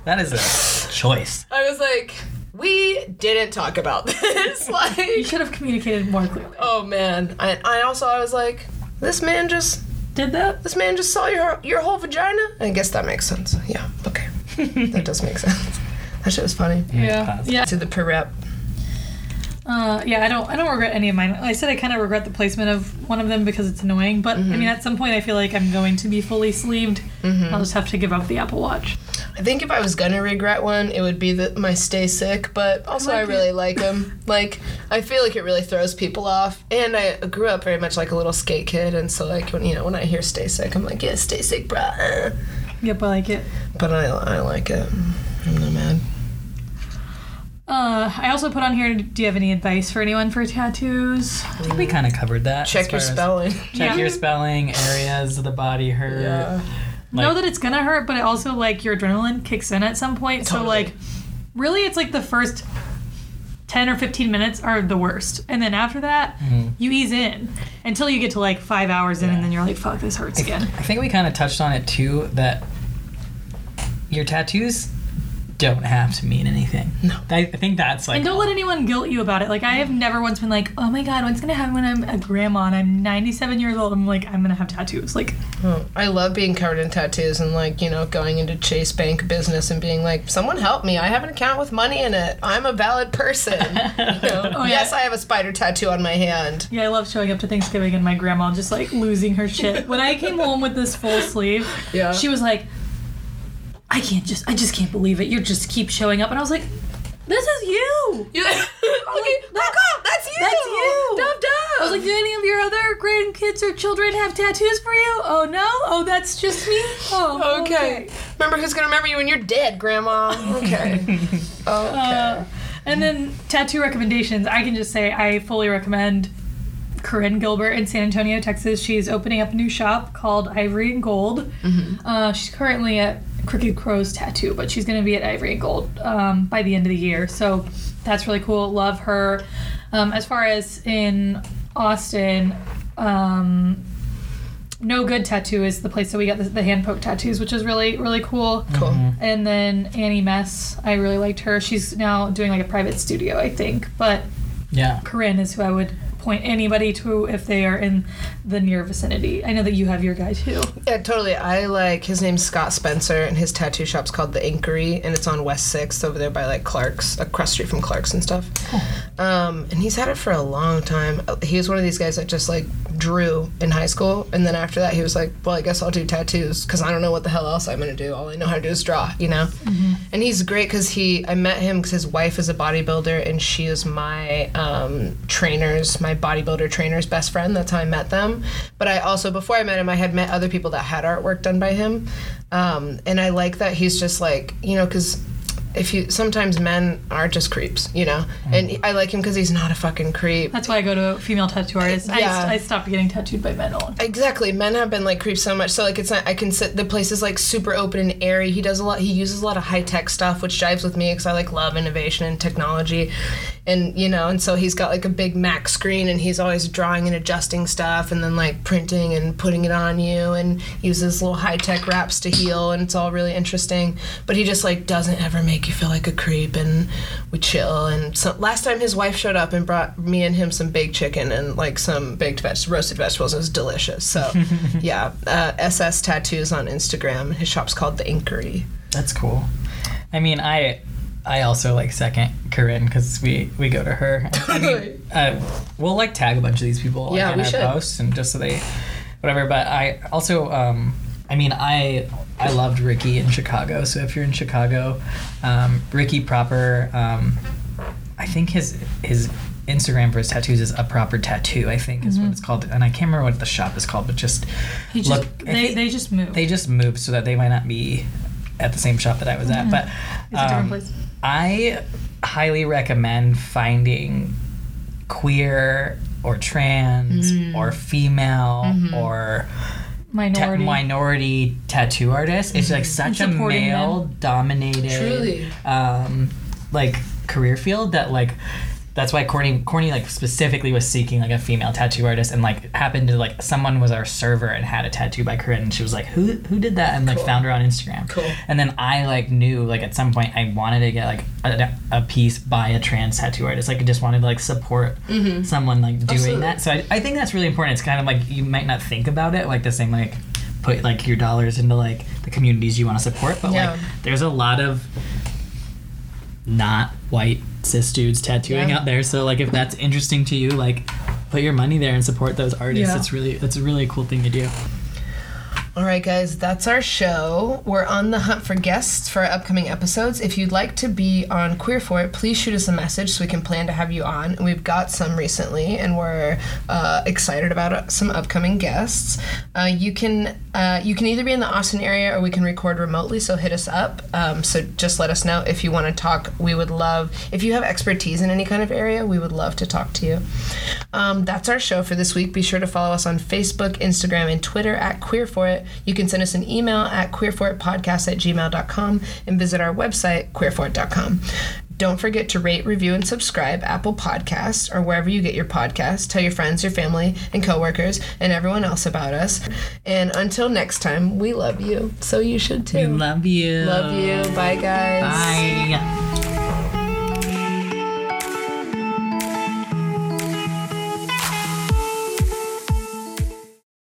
That is a choice. I was like, we didn't talk about <laughs> this. like You like, should have communicated more clearly. Oh man, I, I also I was like, this man just Did that? this man just saw your your whole vagina. I guess that makes sense. Yeah, okay, <laughs> that does make sense. That shit was funny. Yeah. Yeah. To the prep. Uh, yeah, I don't. I don't regret any of mine. I said I kind of regret the placement of one of them because it's annoying. But I mean, at some point, I feel like I'm going to be fully sleeved. I'll just have to give up the Apple Watch. I think if I was gonna regret one, it would be the, my stay sick. But also, I, like really it. like them. <laughs> Like, I feel like it really throws people off. And I grew up very much like a little skate kid, and so like when you know when I hear stay sick, I'm like, yeah, stay sick, bruh. Yep, I like it. But I I like it. I'm not mad. Uh, I also put on here. Do you have any advice for anyone for tattoos? I think we kind of covered that. Check your far as- spelling. <laughs> Check Yeah. your spelling, areas of the body hurt. Yeah. Like- know that it's gonna hurt, but it also like your adrenaline kicks in at some point. So like, really, it's like the first ten or fifteen minutes are the worst, and then after that, you ease in until you get to like five hours in, and then you're like, "Fuck, this hurts again." I think we kind of touched on it too that your tattoos don't have to mean anything. No. I, I think that's like And don't let anyone guilt you about it. Like I have never once been like, oh my god, what's gonna happen when I'm a grandma and I'm 97 years old? I'm like, I'm gonna have tattoos. Like, Oh, I love being covered in tattoos and like you know going into Chase Bank business and being like, someone help me! I have an account with money in it. I'm a valid person. <laughs> You know? Oh, yeah. Yes, I have a spider tattoo on my hand. yeah, I love showing up to Thanksgiving and my grandma just like losing her shit. When I came home with this full sleeve, Yeah. she was like, I can't just, I just can't believe it. You just keep showing up, and I was like, this is you. You, okay, back up! That's you. That's you. Dub dub. I was like, do any of your other grandkids or children have tattoos for you? Oh no? Oh, that's just me? Oh, <laughs> okay. Remember who's gonna remember you when you're dead, Grandma? Okay. <laughs> okay. Uh, and then tattoo recommendations. I can just say I fully recommend Corinne Gilbert in San Antonio, Texas. She's opening up a new shop called Ivory and Gold. Mm-hmm. Uh, she's currently at Crooked Crow's Tattoo, but she's going to be at Ivory and Gold um, by the end of the year. So that's really cool. Love her. Um, as far as in Austin, um, No Good Tattoo is the place that we got the, the hand poke tattoos, which is really really cool. cool. And then Annie Mess, I really liked her. She's now doing like a private studio, I think. But yeah. Corinne is who I would point anybody to if they are in the near vicinity. I know that you have your guy too. Yeah, totally. I like his name's Scott Spencer, and his tattoo shop's called The Inquiry, and it's on West Sixth over there by like Clark's, across street from Clark's and stuff. Um, and he's had it for a long time. He was one of these guys that just like drew in high school, and then after that, he was like, "Well, I guess I'll do tattoos because I don't know what the hell else I'm gonna do. All I know how to do is draw," you know. Mhm. And he's great because he, I met him because his wife is a bodybuilder, and she is my um, trainer's, my bodybuilder trainer's best friend. That's how I met them. But I also, before I met him, I had met other people that had artwork done by him, um, and I like that he's just like, you know, because if you sometimes men are just creeps, you know, mm. and I like him because he's not a fucking creep. That's why I go to a female tattoo artist. Yeah. I, I stopped getting tattooed by men. alone. Exactly. Men have been like creeps so much. So like it's not I can sit the place is like super open and airy. He does a lot he uses a lot of high tech stuff which jives with me because I like love innovation and technology. And you know, and so he's got like a big Mac screen and he's always drawing and adjusting stuff and then like printing and putting it on you and uses little high tech wraps to heal and it's all really interesting. But he just like doesn't ever make you feel like a creep and we chill and so last time his wife showed up and brought me and him some baked chicken and like some baked veg roasted vegetables. It was delicious. So <laughs> yeah, uh, SS tattoos on Instagram. His shop's called The Inquiry. That's cool. I mean, I I also like second Corinne because we we go to her. <laughs> I mean, uh, we'll like tag a bunch of these people like, Yeah, in our should. posts and just so they whatever. But I also um, I mean I I loved Ricky in Chicago. So if you're in Chicago, um, Ricky proper. Um, I think his his Instagram for his tattoos is a proper tattoo. I think is what it's called, and I can't remember what the shop is called. But just Mm-hmm. He just look. I they, they just moved. they just moved so that they might not be at the same shop that I was at. But it's a different um. I highly recommend finding queer or trans Mm. or female Mm-hmm. or ta- Minority. minority tattoo artist. It's like such a Mm-hmm. them. male dominated Truly. um, like career field that like that's why Courtney Courtney like specifically was seeking like a female tattoo artist and like happened to like someone was our server and had a tattoo by Corinne and she was like who who did that and like Cool. found her on Instagram Cool. and then I like knew like at some point I wanted to get like a, a piece by a trans tattoo artist like I just wanted to like support mm-hmm. someone like doing Absolutely. that so I, I think that's really important it's kind of like you might not think about it like the same like put like your dollars into like the communities you want to support but Yeah. like there's a lot of not white cis dudes tattooing Yeah. out there. So like if that's interesting to you, like put your money there and support those artists. Yeah. It's really it's a really cool thing to do. All right, guys, that's our show. We're on the hunt for guests for our upcoming episodes. If you'd like to be on Queer for It, please shoot us a message so we can plan to have you on. We've got some recently, and we're uh, excited about some upcoming guests. Uh, you can uh, you can either be in the Austin area or we can record remotely. So hit us up. Um, so just let us know if you want to talk. We would love if you have expertise in any kind of area. We would love to talk to you. Um, that's our show for this week. Be sure to follow us on Facebook, Instagram, and Twitter at Queer For It. You can send us an email at queerforitpodcast at gmail.com and visit our website, queerforit.com. Don't forget to rate, review, and subscribe Apple Podcasts or wherever you get your podcasts. Tell your friends, your family, and coworkers, and everyone else about us. And until next time, we love you. So you should too. We love you. Love you. Bye, guys. Bye.